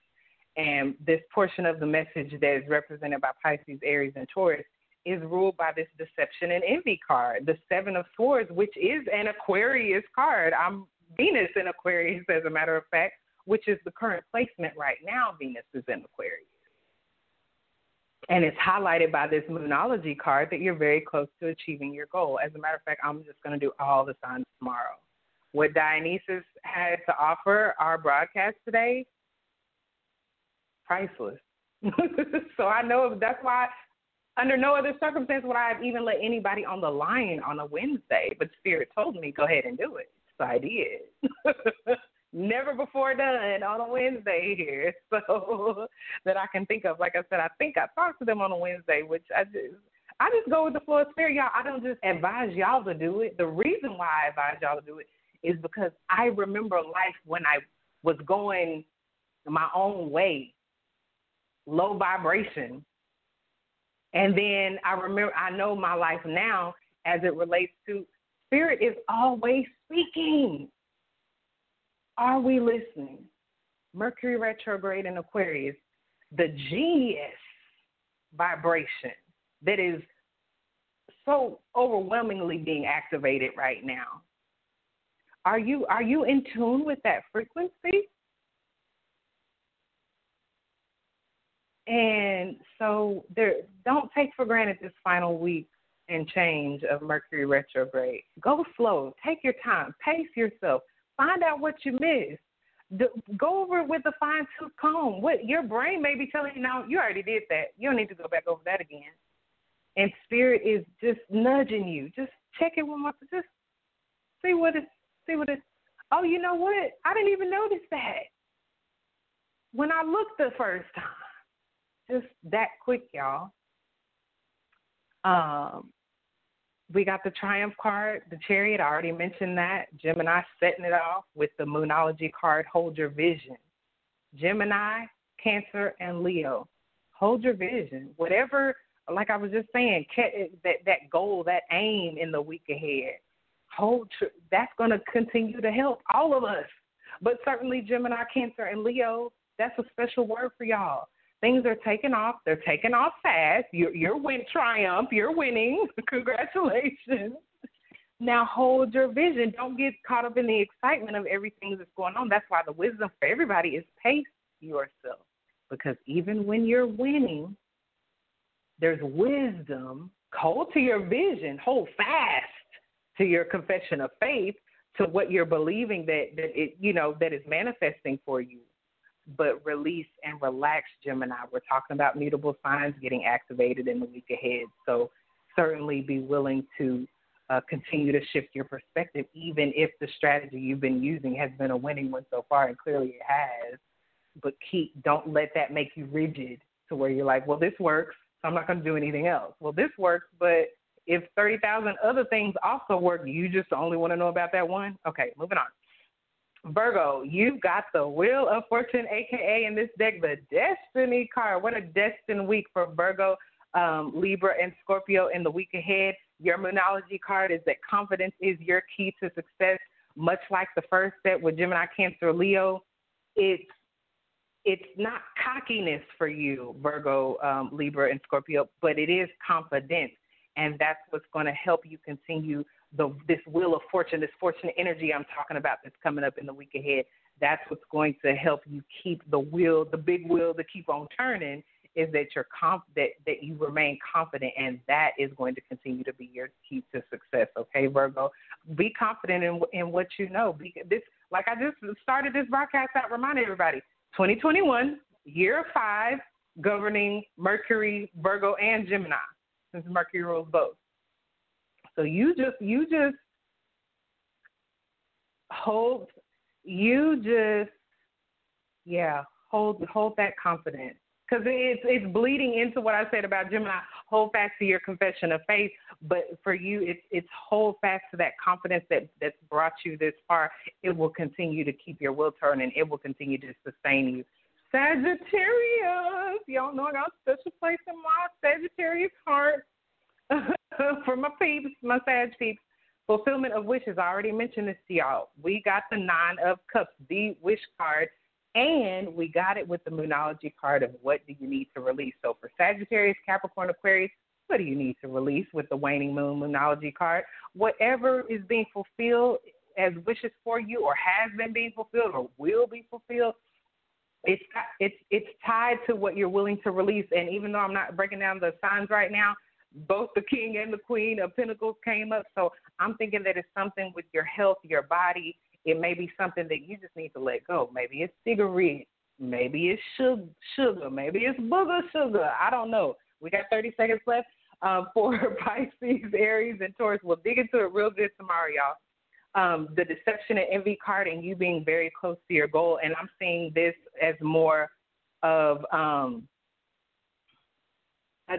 And this portion of the message that is represented by Pisces, Aries, and Taurus is ruled by this deception and envy card, the Seven of Swords, which is an Aquarius card. I'm Venus in Aquarius, as a matter of fact, which is the current placement right now. Venus is in Aquarius. And it's highlighted by this Moonology card that you're very close to achieving your goal. As a matter of fact, I'm just going to do all the signs tomorrow. What Dionysus had to offer our broadcast today priceless. [laughs] so I know that's why, under no other circumstance would I have even let anybody on the line on a Wednesday. But Spirit told me go ahead and do it, so I did. [laughs] Never before done on a Wednesday here, [laughs] so that I can think of. Like I said, I think I talked to them on a Wednesday, which I just I just go with the flow of spirit, y'all. I don't just advise y'all to do it. The reason why I advise y'all to do it is because I remember life when I was going my own way low vibration. And then I remember, I know my life now as it relates to spirit is always speaking. Are we listening? Mercury retrograde in Aquarius, the genius vibration that is so overwhelmingly being activated right now. Are you are you in tune with that frequency? And so there don't take for granted this final week and change of Mercury retrograde. Go slow, take your time, pace yourself, find out what you missed. go over it with a fine tooth comb. What your brain may be telling you now, you already did that. You don't need to go back over that again. And spirit is just nudging you. Just check it one more. Just see what it. See what it. Oh, you know what? I didn't even notice that when I looked the first [laughs] time just that quick, y'all. Um, we got the Triumph card, the Chariot. I already mentioned that. Gemini setting it off with the Moonology card, Hold Your Vision. Gemini, Cancer, and Leo. Hold your vision. Whatever, like I was just saying, that that goal, that aim in the week ahead. Hold. That's going to continue to help all of us. But certainly Gemini, Cancer, and Leo. That's a special word for y'all. Things are taking off. They're taking off fast. You're, you're win triumph. You're winning. [laughs] Congratulations. Now hold your vision. Don't get caught up in the excitement of everything that's going on. That's why the wisdom for everybody is pace yourself. Because even when you're winning, there's wisdom. Hold to your vision. Hold fast to your confession of faith, to what you're believing that, that it you know that is manifesting for you but release and relax Gemini. We're talking about mutable signs getting activated in the week ahead. So certainly be willing to uh, continue to shift your perspective, even if the strategy you've been using has been a winning one so far, and clearly it has. But keep, don't let that make you rigid to where you're like, well, this works, so I'm not going to do anything else. Well, this works, but if 30,000 other things also work, you just only want to know about that one? Okay, moving on. Virgo, you've got the Wheel of Fortune, aka in this deck, the Destiny card. What a destined week for Virgo. um, Libra and Scorpio in the week ahead. Your Moonology card is that confidence is your key to success. Much like the first set with Gemini, Cancer, Leo, it's it's not cockiness for you, Virgo, um, Libra, and Scorpio, but it is confidence, and that's what's going to help you continue the this wheel of fortune, this fortunate energy I'm talking about that's coming up in the week ahead. That's what's going to help you keep the wheel, the big wheel, to keep on turning. Is that you're conf- that that you remain confident, and that is going to continue to be your key to success. Okay, Virgo, be confident in in what you know. Be, this, like I just started this broadcast out, reminding everybody, 2021, year five, governing Mercury, Virgo, and Gemini, since Mercury rules both. So you just you just hold you just yeah hold hold that confidence because it's it's bleeding into what I said about Gemini. Hold fast to your confession of faith, but for you, it's it's hold fast to that confidence that that's brought you this far. It will continue to keep your wheel turning. It will continue to sustain you. Sagittarius, y'all know I got a special place in my Sagittarius heart. [laughs] for my peeps, my Sag peeps. Fulfillment of wishes. I already mentioned this to y'all. We got the Nine of Cups, the wish card, and we got it with the Moonology card of what do you need to release. So for Sagittarius, Capricorn, Aquarius, what do you need to release with the Waning Moon Moonology card? Whatever is being fulfilled as wishes for you, or has been being fulfilled, or will be fulfilled, it's it's it's tied to what you're willing to release. And even though I'm not breaking down the signs right now, both the king and the queen of pentacles came up. So I'm thinking that it's something with your health, your body. It may be something that you just need to let go. Maybe it's cigarettes. Maybe it's sugar. Maybe it's booger sugar. I don't know. We got 30 seconds left um, [laughs] for Pisces, Aries, and Taurus. We'll dig into it real good tomorrow, y'all. Um, the deception and envy card and you being very close to your goal. And I'm seeing this as more of um,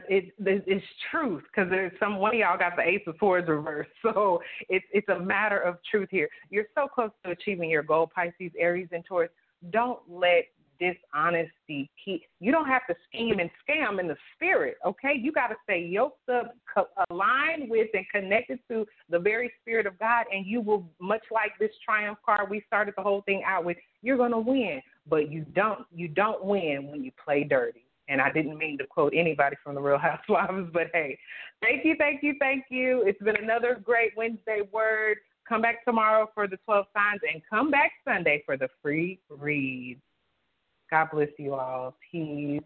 it, it, it's truth because there's some one of y'all got the ace of swords reversed. [laughs] So it's it's a matter of truth here. You're so close to achieving your goal, Pisces, Aries, and Taurus. Don't let dishonesty keep. You don't have to scheme and scam in the spirit. Okay, you got to stay yoked up, co- aligned with, and connected to the very spirit of God, and you will much like this triumph card we started the whole thing out with. You're gonna win, but you don't you don't win when you play dirty. And I didn't mean to quote anybody from the Real Housewives, but hey, thank you, thank you, thank you. It's been another great Wednesday word. Come back tomorrow for the 12 signs and come back Sunday for the free read. God bless you all. Peace.